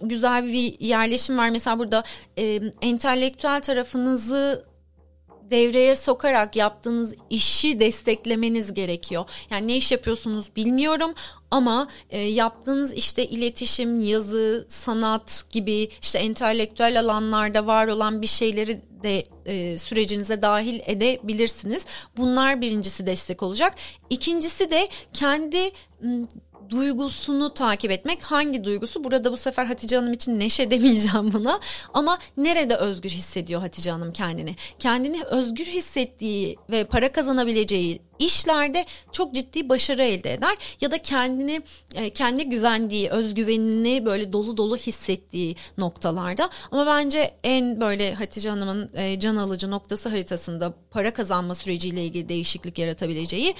güzel bir yerleşim var. Mesela burada e, entelektüel tarafınızı devreye sokarak yaptığınız işi desteklemeniz gerekiyor. Yani ne iş yapıyorsunuz bilmiyorum ama e, yaptığınız işte iletişim, yazı, sanat gibi işte entelektüel alanlarda var olan bir şeyleri de e, sürecinize dahil edebilirsiniz. Bunlar birincisi destek olacak. İkincisi de kendi duygusunu takip etmek. Hangi duygusu? Burada bu sefer Hatice Hanım için neşe demeyeceğim buna. Ama nerede özgür hissediyor Hatice Hanım kendini? Kendini özgür hissettiği ve para kazanabileceği işlerde çok ciddi başarı elde eder ya da kendini e, kendi güvendiği, özgüvenini böyle dolu dolu hissettiği noktalarda. Ama bence en böyle Hatice Hanım'ın e, can alıcı noktası haritasında para kazanma süreciyle ilgili değişiklik yaratabileceği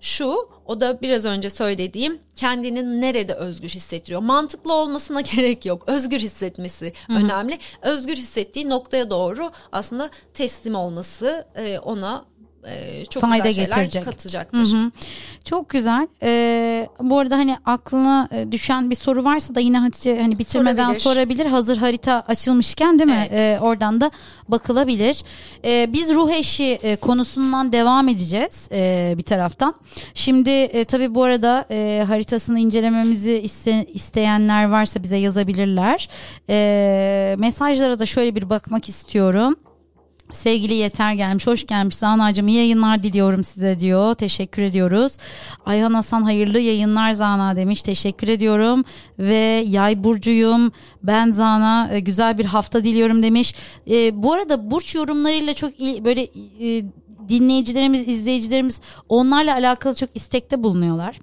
şu o da biraz önce söylediğim kendini nerede özgür hissettiriyor. Mantıklı olmasına gerek yok. Özgür hissetmesi önemli. Özgür hissettiği noktaya doğru aslında teslim olması e, ona e, çok Fayda güzel şeyler getirecek. katacaktır. Hı hı. Çok güzel. Ee, bu arada hani aklına e, düşen bir soru varsa da yine Hatice hani bitirmeden Sorabilir. sorabilir. Hazır harita açılmışken değil mi? Evet. Ee, oradan da bakılabilir. Ee, biz ruh eşi e, konusundan devam edeceğiz e, bir taraftan. Şimdi e, tabii bu arada e, haritasını incelememizi iste- isteyenler varsa bize yazabilirler. E, mesajlara da şöyle bir bakmak istiyorum. Sevgili Yeter gelmiş, hoş gelmiş. Zana'cığım iyi yayınlar diliyorum size diyor. Teşekkür ediyoruz. Ayhan Hasan hayırlı yayınlar Zana demiş. Teşekkür ediyorum. Ve Yay Burcu'yum. Ben Zana e, güzel bir hafta diliyorum demiş. E, bu arada burç yorumlarıyla çok iyi, böyle e, dinleyicilerimiz, izleyicilerimiz onlarla alakalı çok istekte bulunuyorlar.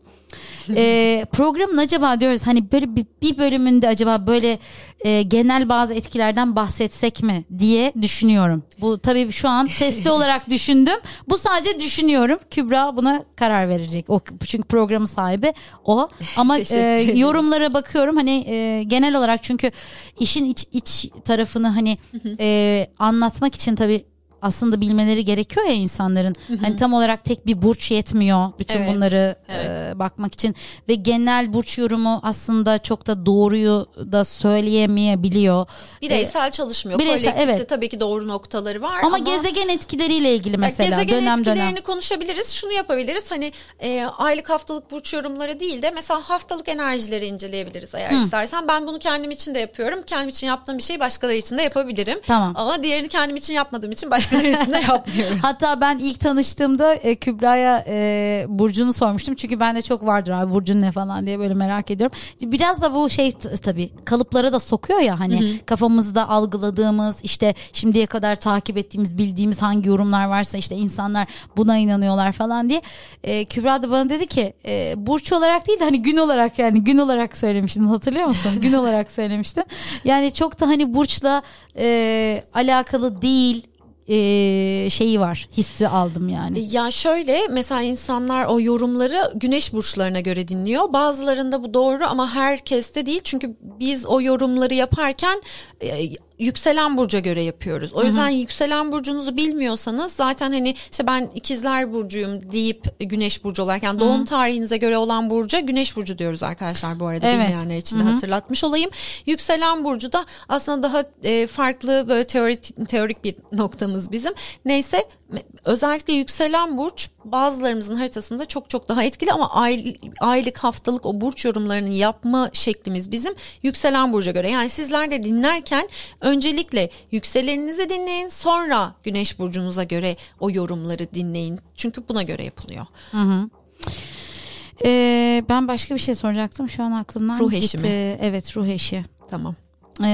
E, programın acaba diyoruz hani böyle bir, bir bölümünde acaba böyle e, genel bazı etkilerden bahsetsek mi diye düşünüyorum. Bu tabii şu an sesli olarak düşündüm. Bu sadece düşünüyorum. Kübra buna karar verecek. O çünkü programın sahibi o. Ama e, yorumlara bakıyorum hani e, genel olarak çünkü işin iç iç tarafını hani e, anlatmak için tabii aslında bilmeleri gerekiyor ya insanların. Hani tam olarak tek bir burç yetmiyor bütün Evet, bunları evet. e, bakmak için ve genel burç yorumu aslında çok da doğruyu da söyleyemeyebiliyor. Bireysel çalışmıyor. bireysel, Kolektifte evet. tabii ki doğru noktaları var Ama, ama, gezegen etkileriyle ilgili mesela gezegen dönem etkilerini dönem. konuşabiliriz. Şunu yapabiliriz. Hani e, aylık haftalık burç yorumları değil de mesela haftalık enerjileri inceleyebiliriz eğer istersen. Ben bunu kendim için de yapıyorum. Kendim için yaptığım bir şeyi başkaları için de yapabilirim. Tamam. Ama diğerini kendim için yapmadığım için için de yapmıyorum. Hatta ben ilk tanıştığımda e, Kübra'ya e, Burcu'nu sormuştum. Çünkü bende çok vardır abi Burcu'nun ne falan diye böyle merak ediyorum. Biraz da bu şey tabii kalıplara da sokuyor ya hani kafamızda algıladığımız işte şimdiye kadar takip ettiğimiz bildiğimiz hangi yorumlar varsa işte insanlar buna inanıyorlar falan diye. E, Kübra da bana dedi ki e, Burç olarak değil de hani gün olarak yani gün olarak söylemiştin hatırlıyor musun? gün olarak söylemiştin. Yani çok da hani Burç'la e, alakalı değil e, şeyi var hissi aldım yani. Ya şöyle mesela insanlar o yorumları güneş burçlarına göre dinliyor. Bazılarında bu doğru ama herkeste değil. Çünkü biz o yorumları yaparken e, yükselen burca göre yapıyoruz. O yüzden yükselen burcunuzu bilmiyorsanız zaten hani işte ben ikizler burcuyum deyip güneş burcu olarak yani doğum tarihinize göre olan burca güneş burcu diyoruz arkadaşlar bu arada Evet. bilmeyenler için de hatırlatmış olayım. Yükselen burcu da aslında daha e, farklı böyle teorik teorik bir noktamız bizim. Neyse özellikle yükselen burç bazılarımızın haritasında çok çok daha etkili ama ay- aylık haftalık o burç yorumlarını yapma şeklimiz bizim yükselen burca göre. Yani sizler de dinlerken öncelikle yükseleninizi dinleyin sonra güneş burcunuza göre o yorumları dinleyin. Çünkü buna göre yapılıyor. E, ben başka bir şey soracaktım şu an aklımdan Ruh gitti. eşi mi? Evet ruh eşi. Tamam. E,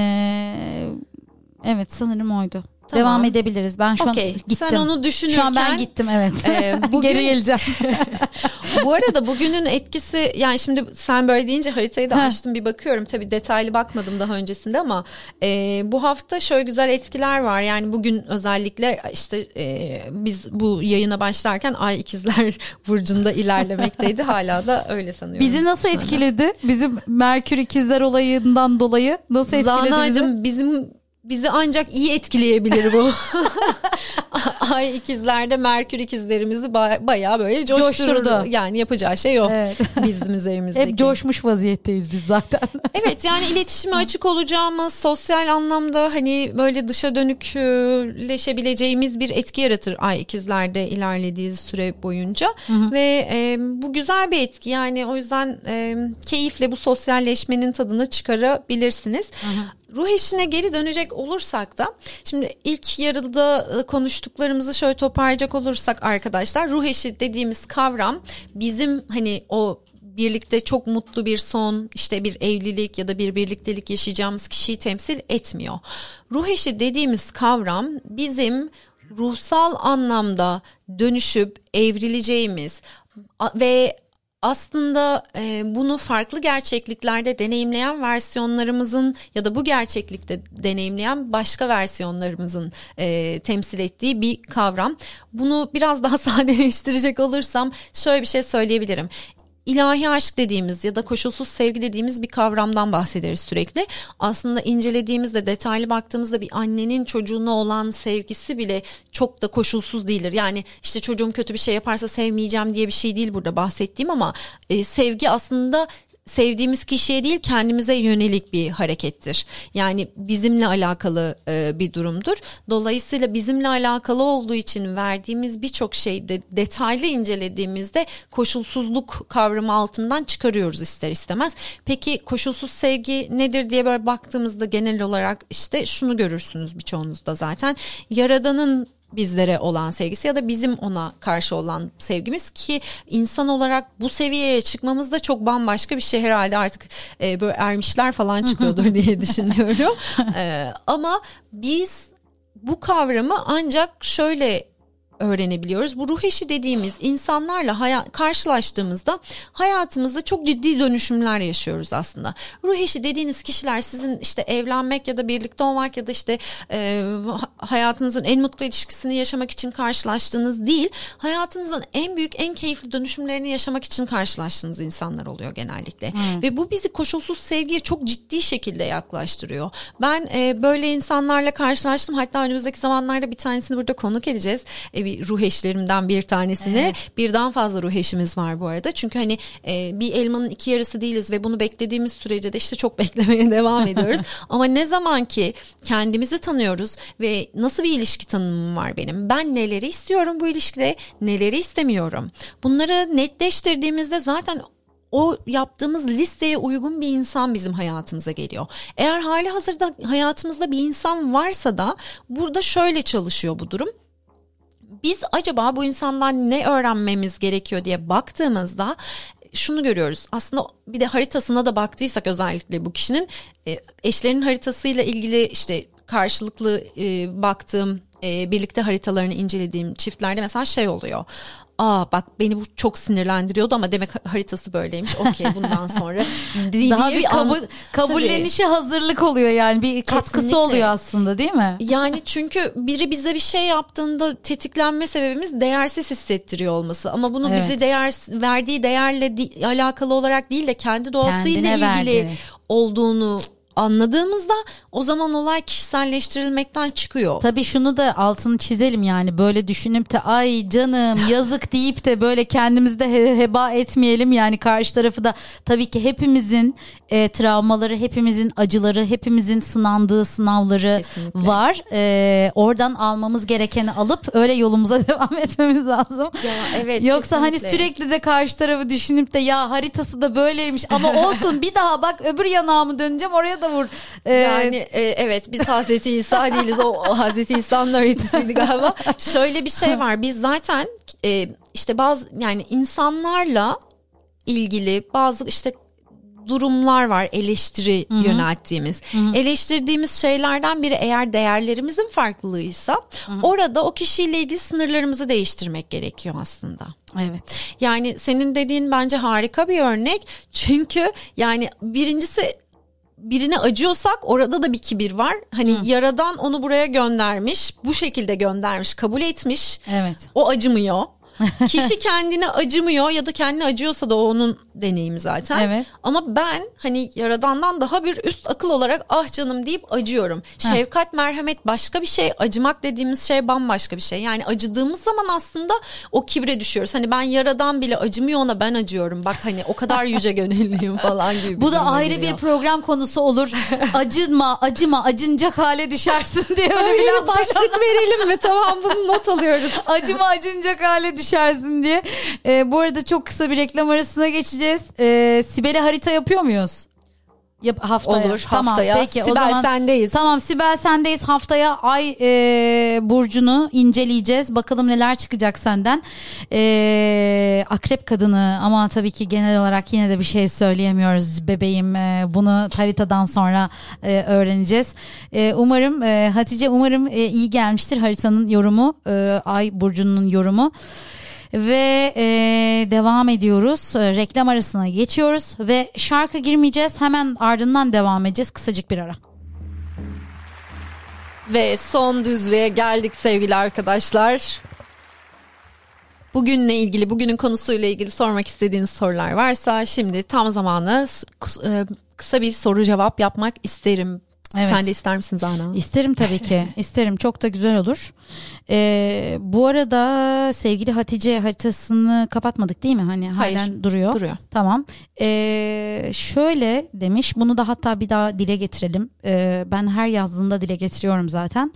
evet sanırım oydu. Tamam. Devam edebiliriz. Ben şu Okey. an gittim. Sen onu düşünürken Şu an ben gittim evet. e, bugün Geri geleceğim. Bu arada bugünün etkisi yani şimdi sen böyle deyince haritayı da açtım bir bakıyorum. Tabii detaylı bakmadım daha öncesinde ama e, bu hafta şöyle güzel etkiler var. Yani bugün özellikle işte e, biz bu yayına başlarken Ay ikizler burcunda ilerlemekteydi. Hala da öyle sanıyorum. Bizi nasıl etkiledi? Bizim Merkür ikizler olayından dolayı nasıl etkiledi? Zanacığım bizim bizi ancak iyi etkileyebilir bu. Ay ikizlerde Merkür ikizlerimizi ba- bayağı böyle coşturdu. Coşturdu. Yani yapacağı şey o Evet. bizim üzerimizdeki. Hep coşmuş vaziyetteyiz biz zaten. Evet yani iletişime açık olacağımız sosyal anlamda hani böyle dışa dönükleşebileceğimiz bir etki yaratır ay ikizlerde ilerlediği süre boyunca ve e, bu güzel bir etki yani o yüzden e, keyifle bu sosyalleşmenin tadını çıkarabilirsiniz. Ruh eşine geri dönecek olursak da şimdi ilk yarıda e, konuştuklarımızı şöyle toparlayacak olursak arkadaşlar ruh eşi dediğimiz kavram bizim hani o birlikte çok mutlu bir son işte bir evlilik ya da bir birliktelik yaşayacağımız kişiyi temsil etmiyor. Ruh eşi dediğimiz kavram bizim ruhsal anlamda dönüşüp evrileceğimiz ve aslında e, bunu farklı gerçekliklerde deneyimleyen versiyonlarımızın ya da bu gerçeklikte deneyimleyen başka versiyonlarımızın e, temsil ettiği bir kavram. Bunu biraz daha sadeleştirecek olursam şöyle bir şey söyleyebilirim. İlahi aşk dediğimiz ya da koşulsuz sevgi dediğimiz bir kavramdan bahsederiz sürekli. Aslında incelediğimizde detaylı baktığımızda bir annenin çocuğuna olan sevgisi bile çok da koşulsuz değildir. Yani işte çocuğum kötü bir şey yaparsa sevmeyeceğim diye bir şey değil burada bahsettiğim ama e, sevgi aslında sevdiğimiz kişiye değil kendimize yönelik bir harekettir. Yani bizimle alakalı e, bir durumdur. Dolayısıyla bizimle alakalı olduğu için verdiğimiz birçok şeyde detaylı incelediğimizde koşulsuzluk kavramı altından çıkarıyoruz ister istemez. Peki koşulsuz sevgi nedir diye böyle baktığımızda genel olarak işte şunu görürsünüz birçoğunuzda zaten. Yaradanın bizlere olan sevgisi ya da bizim ona karşı olan sevgimiz ki insan olarak bu seviyeye çıkmamız da çok bambaşka bir şey herhalde artık e, böyle ermişler falan çıkıyordur diye düşünüyorum. e, ama biz bu kavramı ancak şöyle öğrenebiliyoruz. Bu ruh eşi dediğimiz insanlarla hayat, karşılaştığımızda hayatımızda çok ciddi dönüşümler yaşıyoruz aslında. Ruh eşi dediğiniz kişiler sizin işte evlenmek ya da birlikte olmak ya da işte e, hayatınızın en mutlu ilişkisini yaşamak için karşılaştığınız değil, hayatınızın en büyük en keyifli dönüşümlerini yaşamak için karşılaştığınız insanlar oluyor genellikle. Hmm. Ve bu bizi koşulsuz sevgiye çok ciddi şekilde yaklaştırıyor. Ben e, böyle insanlarla karşılaştım. Hatta önümüzdeki zamanlarda bir tanesini burada konuk edeceğiz. E, bir ruh eşlerimden bir tanesini. Evet. Birden fazla ruh eşimiz var bu arada. Çünkü hani e, bir elmanın iki yarısı değiliz ve bunu beklediğimiz sürece de işte çok beklemeye devam ediyoruz. Ama ne zaman ki kendimizi tanıyoruz ve nasıl bir ilişki tanımım var benim? Ben neleri istiyorum bu ilişkide, neleri istemiyorum? Bunları netleştirdiğimizde zaten o yaptığımız listeye uygun bir insan bizim hayatımıza geliyor. Eğer hali hazırda hayatımızda bir insan varsa da burada şöyle çalışıyor bu durum biz acaba bu insandan ne öğrenmemiz gerekiyor diye baktığımızda şunu görüyoruz. Aslında bir de haritasına da baktıysak özellikle bu kişinin e, eşlerinin haritasıyla ilgili işte karşılıklı e, baktığım e, birlikte haritalarını incelediğim çiftlerde mesela şey oluyor aa bak beni bu çok sinirlendiriyordu ama demek haritası böyleymiş. Okey bundan sonra daha bir kabul, an... kabullenişe Tabii. hazırlık oluyor yani bir katkısı Kesinlikle. oluyor aslında değil mi? Yani çünkü biri bize bir şey yaptığında tetiklenme sebebimiz değersiz hissettiriyor olması ama bunu evet. bize değer verdiği değerle di- alakalı olarak değil de kendi doğasıyla Kendine ilgili verdi. olduğunu anladığımızda o zaman olay kişiselleştirilmekten çıkıyor. Tabii şunu da altını çizelim yani böyle düşünüp de ay canım yazık deyip de böyle kendimizi de he- heba etmeyelim yani karşı tarafı da tabii ki hepimizin e, travmaları, hepimizin acıları, hepimizin sınandığı sınavları Kesinlikle. var. E, oradan almamız gerekeni alıp öyle yolumuza devam etmemiz lazım. Ya evet. Yoksa hani kesinlikle. hani sürekli de karşı tarafı düşünüp de ya haritası da böyleymiş ama olsun bir daha bak öbür yanağımı döneceğim oraya da vur. Ee, yani e, evet biz Hazreti İsa değiliz o, o Hazreti İsa'nın öğretisiydi galiba. Şöyle bir şey var biz zaten e, işte bazı yani insanlarla ilgili bazı işte durumlar var eleştiri Hı-hı. yönelttiğimiz. Hı-hı. Eleştirdiğimiz şeylerden biri eğer değerlerimizin farklılığıysa Hı-hı. orada o kişiyle ilgili sınırlarımızı değiştirmek gerekiyor aslında. Evet. Yani senin dediğin bence harika bir örnek. Çünkü yani birincisi birine acıyorsak orada da bir kibir var. Hani Hı. yaradan onu buraya göndermiş, bu şekilde göndermiş, kabul etmiş. Evet. O acımıyor. Kişi kendine acımıyor ya da kendine acıyorsa da o onun deneyimi zaten. Evet. Ama ben hani yaradandan daha bir üst akıl olarak ah canım deyip acıyorum. Heh. Şefkat, merhamet başka bir şey. Acımak dediğimiz şey bambaşka bir şey. Yani acıdığımız zaman aslında o kibre düşüyoruz. Hani ben yaradan bile acımıyor ona ben acıyorum. Bak hani o kadar yüce gönüllüyüm falan gibi. Bu da ayrı geliyor. bir program konusu olur. Acınma, acıma, acınacak hale düşersin diye öyle bir başlık verelim mi? Tamam bunu not alıyoruz. acıma, acınacak hale düşersin diye. Ee, bu arada çok kısa bir reklam arasına geçeceğiz. Ee, Sibel'e harita yapıyor muyuz? Yap, haftaya. Olur tamam, haftaya. Peki, Sibel o zaman, sendeyiz. Tamam Sibel sendeyiz. Haftaya ay e, burcunu inceleyeceğiz. Bakalım neler çıkacak senden. E, akrep kadını ama tabii ki genel olarak yine de bir şey söyleyemiyoruz bebeğim. E, bunu haritadan sonra e, öğreneceğiz. E, umarım e, Hatice umarım e, iyi gelmiştir haritanın yorumu. E, ay burcunun yorumu ve e, devam ediyoruz. E, reklam arasına geçiyoruz ve şarkı girmeyeceğiz. Hemen ardından devam edeceğiz. Kısacık bir ara. Ve son düzlüğe geldik sevgili arkadaşlar. bugünle ilgili, bugünün konusuyla ilgili sormak istediğiniz sorular varsa şimdi tam zamanı e, kısa bir soru cevap yapmak isterim. Evet. Sen de ister misin Zana? İsterim tabii ki. İsterim. Çok da güzel olur. Ee, bu arada sevgili Hatice haritasını kapatmadık değil mi? Hani Hayır, halen duruyor. Duruyor. Tamam. Ee, şöyle demiş. Bunu da hatta bir daha dile getirelim. Ee, ben her yazdığımda dile getiriyorum zaten.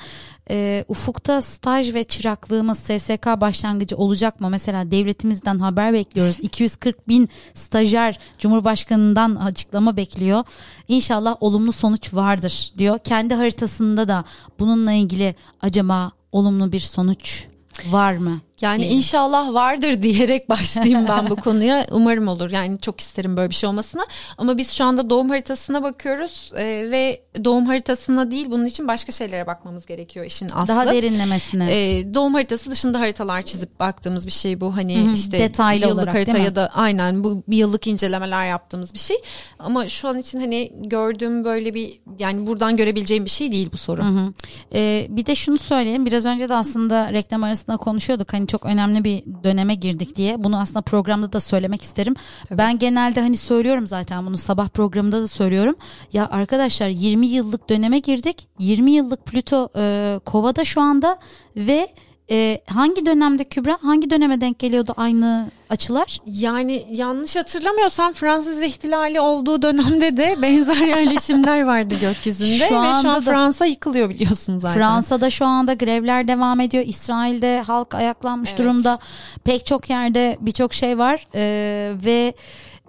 Ee, ufukta staj ve çıraklığımız SSK başlangıcı olacak mı? Mesela devletimizden haber bekliyoruz. 240 bin stajyer Cumhurbaşkanı'ndan açıklama bekliyor. İnşallah olumlu sonuç vardır diyor. Kendi haritasında da bununla ilgili acaba olumlu bir sonuç var mı? Yani diyelim. inşallah vardır diyerek başlayayım ben bu konuya. Umarım olur. Yani çok isterim böyle bir şey olmasını. Ama biz şu anda doğum haritasına bakıyoruz e, ve doğum haritasına değil bunun için başka şeylere bakmamız gerekiyor işin aslı. Daha derinlemesine. E, doğum haritası dışında haritalar çizip baktığımız bir şey bu. Hani Hı-hı. işte detaylı yıllık olarak, harita ya da aynen bu bir yıllık incelemeler yaptığımız bir şey. Ama şu an için hani gördüğüm böyle bir yani buradan görebileceğim bir şey değil bu soru. Hı ee, bir de şunu söyleyeyim. Biraz önce de aslında reklam arasında konuşuyorduk. Hani çok önemli bir döneme girdik diye. Bunu aslında programda da söylemek isterim. Tabii. Ben genelde hani söylüyorum zaten bunu sabah programında da söylüyorum. Ya arkadaşlar 20 yıllık döneme girdik. 20 yıllık Plüto e, Kova'da şu anda ve e, hangi dönemde Kübra hangi döneme denk geliyordu aynı açılar? Yani yanlış hatırlamıyorsam Fransız ihtilali olduğu dönemde de benzer yerleşimler vardı gökyüzünde şu ve şu an Fransa yıkılıyor biliyorsun zaten. Fransa'da şu anda grevler devam ediyor. İsrail'de halk ayaklanmış evet. durumda. Pek çok yerde birçok şey var ee, ve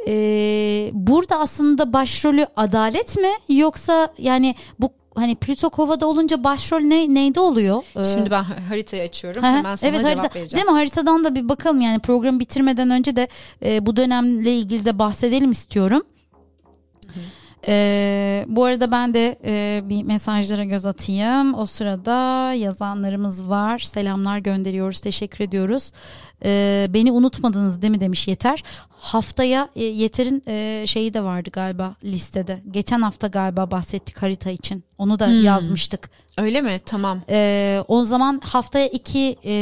e, burada aslında başrolü adalet mi yoksa yani bu hani Plüto Kova'da olunca başrol ne neyde oluyor? Ee, Şimdi ben haritayı açıyorum. He, Hemen sana evet, cevap harita, vereceğim. Değil mi? Haritadan da bir bakalım yani programı bitirmeden önce de e, bu dönemle ilgili de bahsedelim istiyorum. Ee, bu arada ben de e, bir mesajlara göz atayım. O sırada yazanlarımız var. Selamlar gönderiyoruz. Teşekkür ediyoruz. Ee, beni unutmadınız değil mi demiş Yeter. Haftaya e, Yeter'in e, şeyi de vardı galiba listede. Geçen hafta galiba bahsettik harita için. Onu da hmm. yazmıştık. Öyle mi? Tamam. Ee, o zaman haftaya iki e,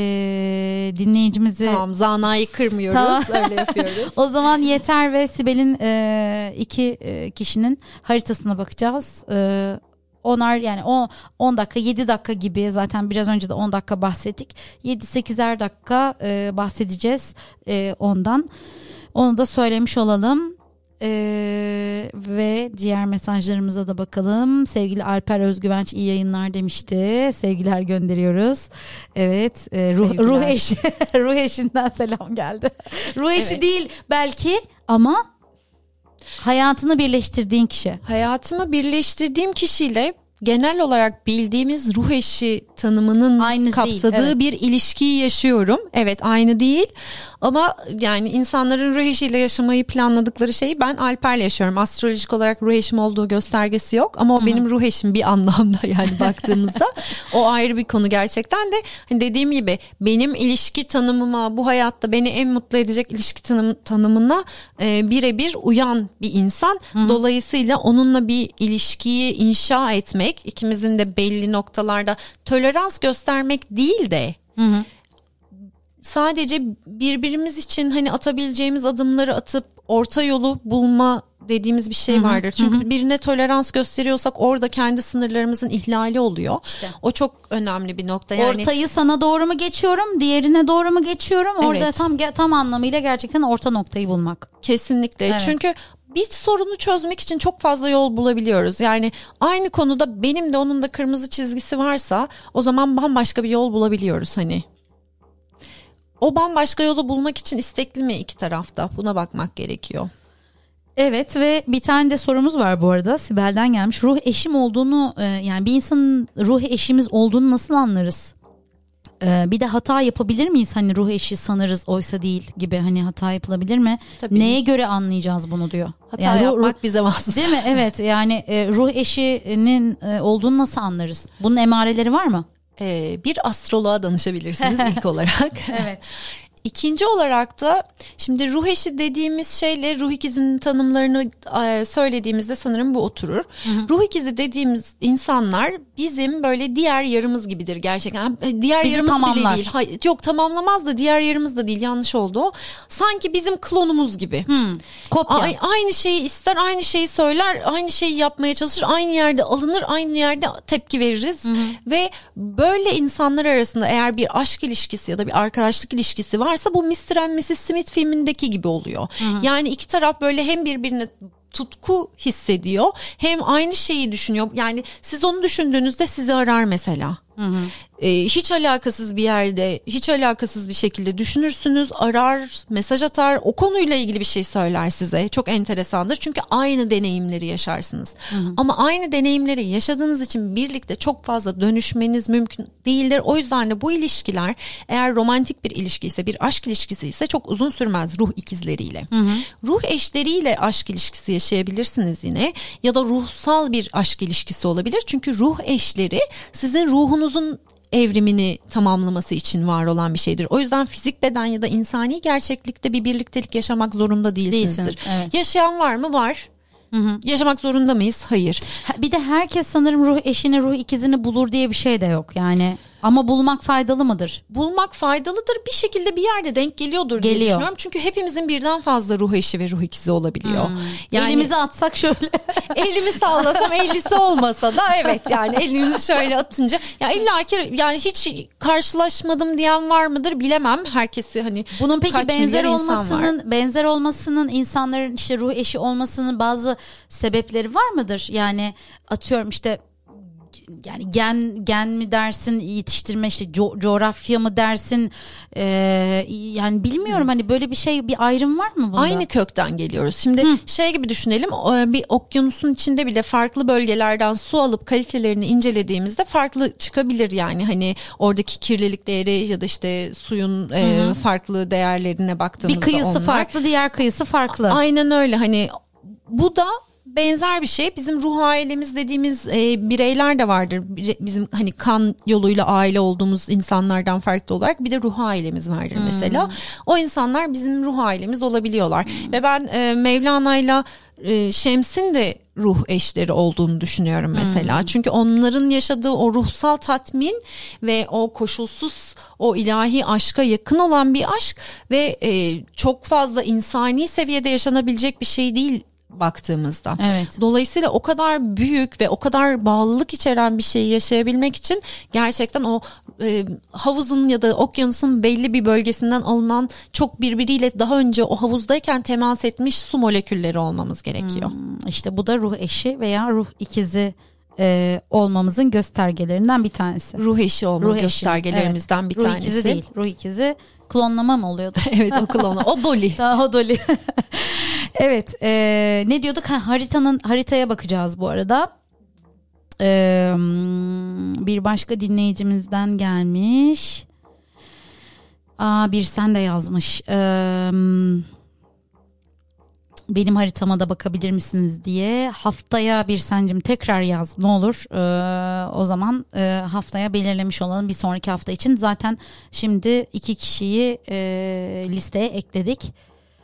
dinleyicimizi... Tamam zanayı kırmıyoruz. Tamam. Öyle yapıyoruz. o zaman Yeter ve Sibel'in e, iki e, kişinin haritasına bakacağız. E, onar yani 10 10 dakika 7 dakika gibi zaten biraz önce de 10 dakika bahsettik. 7-8'er dakika e, bahsedeceğiz e, ondan. Onu da söylemiş olalım. Ee, ve diğer mesajlarımıza da bakalım. Sevgili Alper Özgüvenç iyi yayınlar demişti. Sevgiler gönderiyoruz. Evet, e, ruh, ruh eşi ruh eşinden selam geldi. ruh eşi evet. değil belki ama hayatını birleştirdiğin kişi. Hayatımı birleştirdiğim kişiyle genel olarak bildiğimiz ruh eşi tanımının aynı kapsadığı değil, evet. bir ilişkiyi yaşıyorum. Evet aynı değil ama yani insanların ruh eşiyle yaşamayı planladıkları şeyi ben Alper'le yaşıyorum. Astrolojik olarak ruh eşim olduğu göstergesi yok ama o Hı-hı. benim ruh eşim bir anlamda yani baktığımızda o ayrı bir konu gerçekten de hani dediğim gibi benim ilişki tanımıma bu hayatta beni en mutlu edecek ilişki tanım, tanımına e, birebir uyan bir insan. Hı-hı. Dolayısıyla onunla bir ilişkiyi inşa etmek ikimizin de belli noktalarda tolerans göstermek değil de hı hı sadece birbirimiz için hani atabileceğimiz adımları atıp orta yolu bulma dediğimiz bir şey vardır. Hı hı, Çünkü hı. birine tolerans gösteriyorsak orada kendi sınırlarımızın ihlali oluyor. İşte. O çok önemli bir nokta. Yani ortayı sana doğru mu geçiyorum, diğerine doğru mu geçiyorum? Orada evet. tam tam anlamıyla gerçekten orta noktayı bulmak. Kesinlikle. Evet. Çünkü bir sorunu çözmek için çok fazla yol bulabiliyoruz. Yani aynı konuda benim de onun da kırmızı çizgisi varsa o zaman bambaşka bir yol bulabiliyoruz hani o bambaşka yolu bulmak için istekli mi iki tarafta? Buna bakmak gerekiyor. Evet ve bir tane de sorumuz var bu arada Sibel'den gelmiş. Ruh eşim olduğunu e, yani bir insanın ruh eşimiz olduğunu nasıl anlarız? E, bir de hata yapabilir miyiz hani ruh eşi sanırız oysa değil gibi hani hata yapılabilir mi? Tabii. Neye göre anlayacağız bunu diyor. Hata yani yapmak ruh, bize mahsus. Değil mi? Evet yani e, ruh eşinin olduğunu nasıl anlarız? Bunun emareleri var mı? bir astroloğa danışabilirsiniz ilk olarak. evet. İkinci olarak da şimdi ruh eşi dediğimiz şeyle ruh ikizinin tanımlarını e, söylediğimizde sanırım bu oturur. Hı hı. Ruh ikizi dediğimiz insanlar bizim böyle diğer yarımız gibidir gerçekten. E, diğer Bizi yarımız tamamlar. bile değil. Hayır, yok tamamlamaz da diğer yarımız da değil yanlış oldu o. Sanki bizim klonumuz gibi. Hmm. Kopya. A- aynı şeyi ister aynı şeyi söyler aynı şeyi yapmaya çalışır aynı yerde alınır aynı yerde tepki veririz. Hı hı. Ve böyle insanlar arasında eğer bir aşk ilişkisi ya da bir arkadaşlık ilişkisi var varsa bu Mr. and Mrs. Smith filmindeki gibi oluyor. Hı hı. Yani iki taraf böyle hem birbirine tutku hissediyor hem aynı şeyi düşünüyor. Yani siz onu düşündüğünüzde sizi arar mesela. Hı hı. Ee, hiç alakasız bir yerde, hiç alakasız bir şekilde düşünürsünüz, arar, mesaj atar, o konuyla ilgili bir şey söyler size. Çok enteresandır çünkü aynı deneyimleri yaşarsınız. Hı hı. Ama aynı deneyimleri yaşadığınız için birlikte çok fazla dönüşmeniz mümkün değildir. O yüzden de bu ilişkiler eğer romantik bir ilişki ise, bir aşk ilişkisi ise çok uzun sürmez ruh ikizleriyle. Hı hı. Ruh eşleriyle aşk ilişkisi yaşayabilirsiniz yine ya da ruhsal bir aşk ilişkisi olabilir. Çünkü ruh eşleri sizin ruhunuzun evrimini tamamlaması için var olan bir şeydir. O yüzden fizik beden ya da insani gerçeklikte bir birliktelik yaşamak zorunda değilsinizdir. Değilsiniz, evet. Yaşayan var mı? Var. Hı hı. Yaşamak zorunda mıyız? Hayır. Bir de herkes sanırım ruh eşini, ruh ikizini bulur diye bir şey de yok. Yani ama bulmak faydalı mıdır? Bulmak faydalıdır. Bir şekilde bir yerde denk geliyordur Geliyor. diye düşünüyorum. Çünkü hepimizin birden fazla ruh eşi ve ruh ikizi olabiliyor. Hmm. Yani, elimizi atsak şöyle. elimi sallasam ellisi olmasa da evet yani elimizi şöyle atınca ya illa ki yani hiç karşılaşmadım diyen var mıdır bilemem. Herkesi hani Bunun peki benzer olmasının var. benzer olmasının insanların işte ruh eşi olmasının bazı sebepleri var mıdır? Yani atıyorum işte yani gen gen mi dersin yetiştirme işte co- coğrafya mı dersin e, yani bilmiyorum hani böyle bir şey bir ayrım var mı bunda? Aynı kökten geliyoruz. Şimdi Hı. şey gibi düşünelim bir okyanusun içinde bile farklı bölgelerden su alıp kalitelerini incelediğimizde farklı çıkabilir yani hani oradaki kirlilik değeri ya da işte suyun e, farklı değerlerine baktığımızda bir kıyısı onlar, farklı diğer kıyısı farklı. Aynen öyle hani bu da benzer bir şey. Bizim ruh ailemiz dediğimiz e, bireyler de vardır. Bizim hani kan yoluyla aile olduğumuz insanlardan farklı olarak bir de ruh ailemiz vardır hmm. mesela. O insanlar bizim ruh ailemiz olabiliyorlar. Hmm. Ve ben e, Mevlana'yla e, Şems'in de ruh eşleri olduğunu düşünüyorum mesela. Hmm. Çünkü onların yaşadığı o ruhsal tatmin ve o koşulsuz o ilahi aşka yakın olan bir aşk ve e, çok fazla insani seviyede yaşanabilecek bir şey değil baktığımızda. Evet. Dolayısıyla o kadar büyük ve o kadar bağlılık içeren bir şeyi yaşayabilmek için gerçekten o e, havuzun ya da okyanusun belli bir bölgesinden alınan çok birbiriyle daha önce o havuzdayken temas etmiş su molekülleri olmamız gerekiyor. Hmm, işte bu da ruh eşi veya ruh ikizi e, olmamızın göstergelerinden bir tanesi. Ruh eşi olma ruh göstergelerimizden evet. bir tanesi. Ruh ikizi değil. Ruh ikizi klonlama mı oluyordu? evet o klonlama. O Dolly. Daha o Dolly. evet. E, ne diyorduk? Ha, haritanın haritaya bakacağız bu arada. E, bir başka dinleyicimizden gelmiş. Aa, bir sen de yazmış. Eee benim haritama da bakabilir misiniz diye haftaya bir sencim tekrar yaz ne olur. Ee, o zaman e, haftaya belirlemiş olalım bir sonraki hafta için. Zaten şimdi iki kişiyi e, listeye ekledik.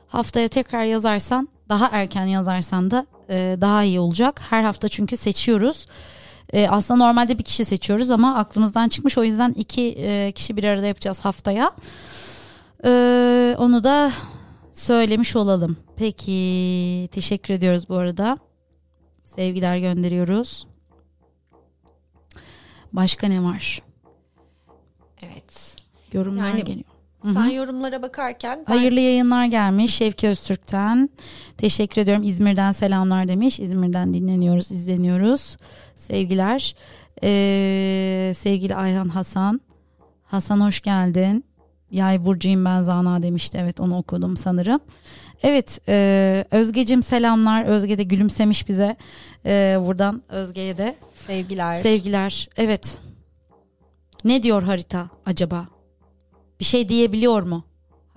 Haftaya tekrar yazarsan daha erken yazarsan da e, daha iyi olacak. Her hafta çünkü seçiyoruz. E, aslında normalde bir kişi seçiyoruz ama aklımızdan çıkmış. O yüzden iki e, kişi bir arada yapacağız haftaya. E, onu da söylemiş olalım. Peki teşekkür ediyoruz bu arada. Sevgiler gönderiyoruz. Başka ne var? Evet. Yorumlar yani, geliyor. Sen Hı-hı. yorumlara bakarken ben... hayırlı yayınlar gelmiş Şevki Öztürk'ten. Teşekkür ediyorum. İzmir'den selamlar demiş. İzmir'den dinleniyoruz, izleniyoruz. Sevgiler. Ee, sevgili Ayhan Hasan. Hasan hoş geldin. Yay burcuyum ben Zana demişti. Evet onu okudum sanırım. Evet e, Özgecim selamlar. Özge de gülümsemiş bize. E, buradan Özge'ye de. Sevgiler. Sevgiler. Evet. Ne diyor harita acaba? Bir şey diyebiliyor mu?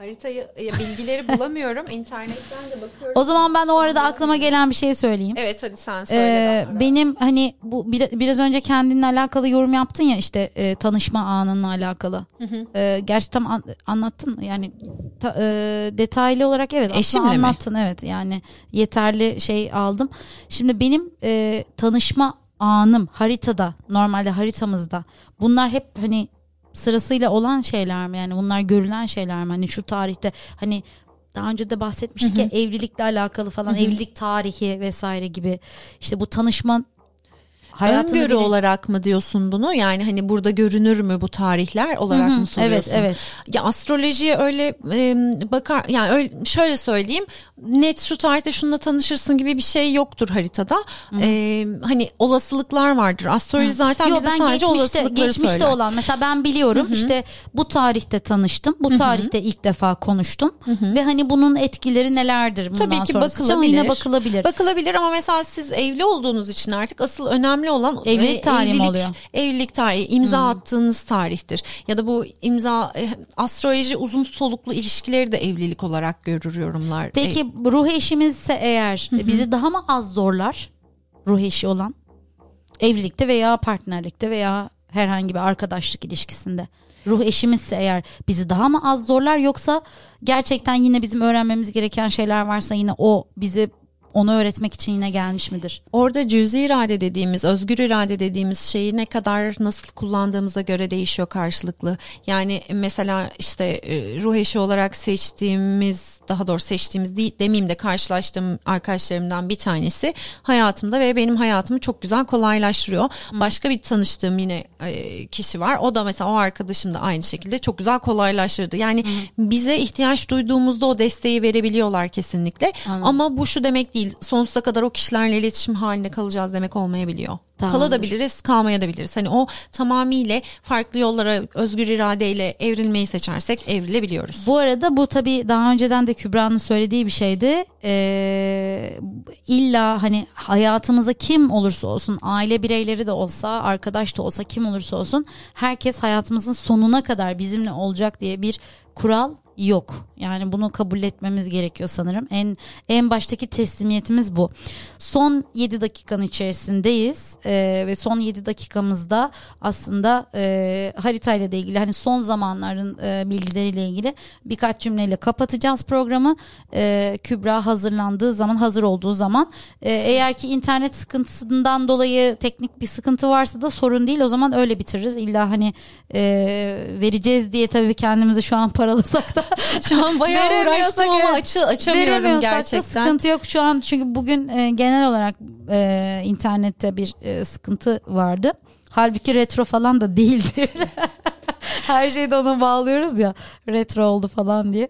Haritayı e, bilgileri bulamıyorum. İnternetten de bakıyorum. O zaman ben o arada aklıma gelen bir şey söyleyeyim. Evet hadi sen söyle. Ee, ben benim hani bu bir- biraz önce kendinle alakalı yorum yaptın ya işte e, tanışma anınla alakalı. Ee, gerçi tam an- anlattın mı? Yani ta- e, detaylı olarak evet aslında Eşimle mi? anlattın evet yani yeterli şey aldım. Şimdi benim e, tanışma anım haritada normalde haritamızda bunlar hep hani sırasıyla olan şeyler mi? Yani bunlar görülen şeyler mi? Hani şu tarihte hani daha önce de bahsetmiştik ya evlilikle alakalı falan evlilik tarihi vesaire gibi. İşte bu tanışma hayatını Öngörü bile- olarak mı diyorsun bunu? Yani hani burada görünür mü bu tarihler olarak mı evet soruyorsun? evet Ya astrolojiye öyle e, bakar yani öyle, şöyle söyleyeyim net şu tarihte şununla tanışırsın gibi bir şey yoktur haritada. E, hani olasılıklar vardır. Astroloji zaten Yo, bize ben sadece geçmişte olasılıkları geçmişte söyler. olan mesela ben biliyorum işte bu tarihte tanıştım bu tarihte ilk defa konuştum ve hani bunun etkileri nelerdir bundan Tabii ki sonrası bakılabilir. yine bakılabilir. Bakılabilir ama mesela siz evli olduğunuz için artık asıl önemli olan Evlilik e, tarihi evlilik- oluyor? Evlilik tarihi, imza attığınız tarihtir. Ya da bu imza e, astroloji uzun soluklu ilişkileri de evlilik olarak görür yorumlar. Peki E, ruh eşimizse eğer bizi daha mı az zorlar ruh eşi olan evlilikte veya partnerlikte veya herhangi bir arkadaşlık ilişkisinde ruh eşimizse eğer bizi daha mı az zorlar yoksa gerçekten yine bizim öğrenmemiz gereken şeyler varsa yine o bizi onu öğretmek için yine gelmiş midir? Orada cüzi irade dediğimiz, özgür irade dediğimiz şeyi ne kadar nasıl kullandığımıza göre değişiyor karşılıklı. Yani mesela işte e, ruh eşi olarak seçtiğimiz, daha doğrusu seçtiğimiz değil, demeyeyim de karşılaştığım arkadaşlarımdan bir tanesi hayatımda ve benim hayatımı çok güzel kolaylaştırıyor. Başka bir tanıştığım yine e, kişi var. O da mesela o arkadaşım da aynı şekilde çok güzel kolaylaştırdı. Yani bize ihtiyaç duyduğumuzda o desteği verebiliyorlar kesinlikle. Ama bu şu demek değil. Sonsuza kadar o kişilerle iletişim halinde kalacağız demek olmayabiliyor. Tamamdır. Kalabiliriz, kalmaya da biliriz. Hani o tamamıyla farklı yollara özgür iradeyle evrilmeyi seçersek evrilebiliyoruz. Bu arada bu tabii daha önceden de Kübra'nın söylediği bir şeydi. Ee, illa hani hayatımıza kim olursa olsun, aile bireyleri de olsa, arkadaş da olsa, kim olursa olsun herkes hayatımızın sonuna kadar bizimle olacak diye bir kural yok. Yani bunu kabul etmemiz gerekiyor sanırım. En en baştaki teslimiyetimiz bu. Son 7 dakikanın içerisindeyiz Ee, ve son 7 dakikamızda aslında e, haritayla da ilgili hani son zamanların e, bilgileriyle ilgili birkaç cümleyle kapatacağız programı. Ee, Kübra hazırlandığı zaman hazır olduğu zaman e, eğer ki internet sıkıntısından dolayı teknik bir sıkıntı varsa da sorun değil o zaman öyle bitiririz. İlla hani e, vereceğiz diye tabii kendimizi şu an paralasak da Şu an bayağı uğraştım ama evet. açı, açamıyorum gerçekten. sıkıntı yok şu an çünkü bugün e, genel olarak e, internette bir e, sıkıntı vardı. Halbuki retro falan da değildi. Her şeyi de ona bağlıyoruz ya retro oldu falan diye.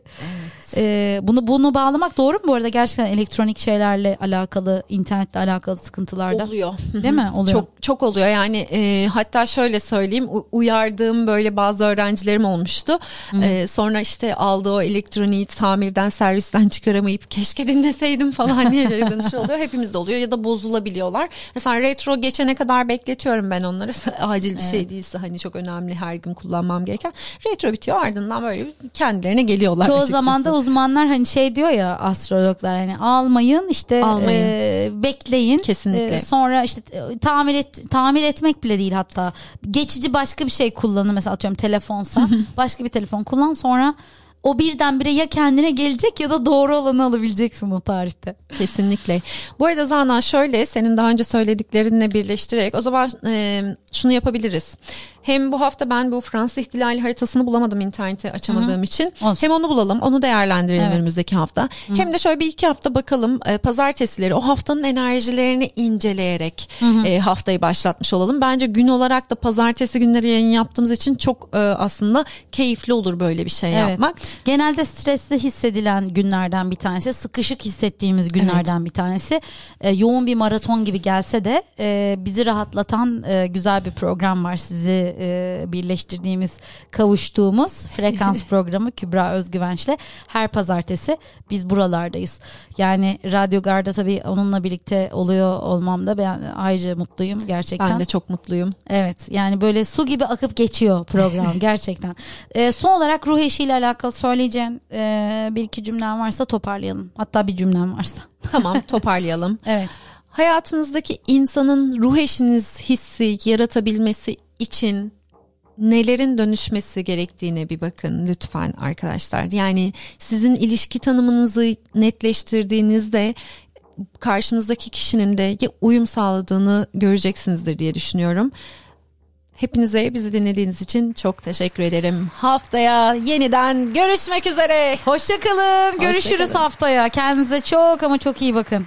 E, bunu bunu bağlamak doğru mu bu arada gerçekten elektronik şeylerle alakalı internetle alakalı sıkıntılarda Oluyor. değil mi oluyor? Çok çok oluyor yani e, hatta şöyle söyleyeyim uyardığım böyle bazı öğrencilerim olmuştu. E, sonra işte aldığı o elektroniği tamirden servisten çıkaramayıp keşke dinleseydim falan diye dönüşü oluyor. Hepimizde oluyor ya da bozulabiliyorlar. Mesela retro geçene kadar bekletiyorum ben onları acil bir şey değilse hani çok önemli her gün kullanmam gereken. Retro bitiyor ardından böyle kendilerine geliyorlar. Çoğu zaman da uzmanlar hani şey diyor ya astrologlar hani almayın işte Almayın. e, bekleyin. Kesinlikle. E, sonra işte tamir et tamir etmek bile değil hatta. Geçici başka bir şey kullanın mesela atıyorum telefonsa başka bir telefon kullan sonra o birdenbire ya kendine gelecek ya da doğru olanı alabileceksin o tarihte. Kesinlikle. Bu arada Zana şöyle senin daha önce söylediklerinle birleştirerek o zaman e, şunu yapabiliriz. Hem bu hafta ben bu Fransız ihtilali haritasını bulamadım internete açamadığım için. Olsun. Hem onu bulalım onu değerlendirelim Evet. önümüzdeki hafta. Hem de şöyle bir iki hafta bakalım e, pazartesileri o haftanın enerjilerini inceleyerek e, haftayı başlatmış olalım. Bence gün olarak da pazartesi günleri yayın yaptığımız için çok e, aslında keyifli olur böyle bir şey Evet. yapmak. Genelde stresli hissedilen günlerden bir tanesi, sıkışık hissettiğimiz günlerden bir tanesi. Ee, yoğun bir maraton gibi gelse de e, bizi rahatlatan e, güzel bir program var. Sizi e, birleştirdiğimiz, kavuştuğumuz frekans programı Kübra Özgüvenç'le her pazartesi biz buralardayız. Yani Radyo Garda tabii onunla birlikte oluyor olmamda ben ayrıca mutluyum gerçekten. Ben de çok mutluyum. Evet yani böyle su gibi akıp geçiyor program gerçekten. Ee, son olarak ruh eşiyle alakalı söyleyeceğin e, bir iki cümlen varsa toparlayalım. Hatta bir cümlen varsa. Tamam toparlayalım. evet. Hayatınızdaki insanın ruh eşiniz hissi yaratabilmesi için nelerin dönüşmesi gerektiğine bir bakın lütfen arkadaşlar. Yani sizin ilişki tanımınızı netleştirdiğinizde karşınızdaki kişinin de uyum sağladığını göreceksinizdir diye düşünüyorum. Hepinize bizi dinlediğiniz için çok teşekkür ederim. Haftaya yeniden görüşmek üzere. Hoşçakalın. Görüşürüz Hoşça kalın. haftaya. Kendinize çok ama çok iyi bakın.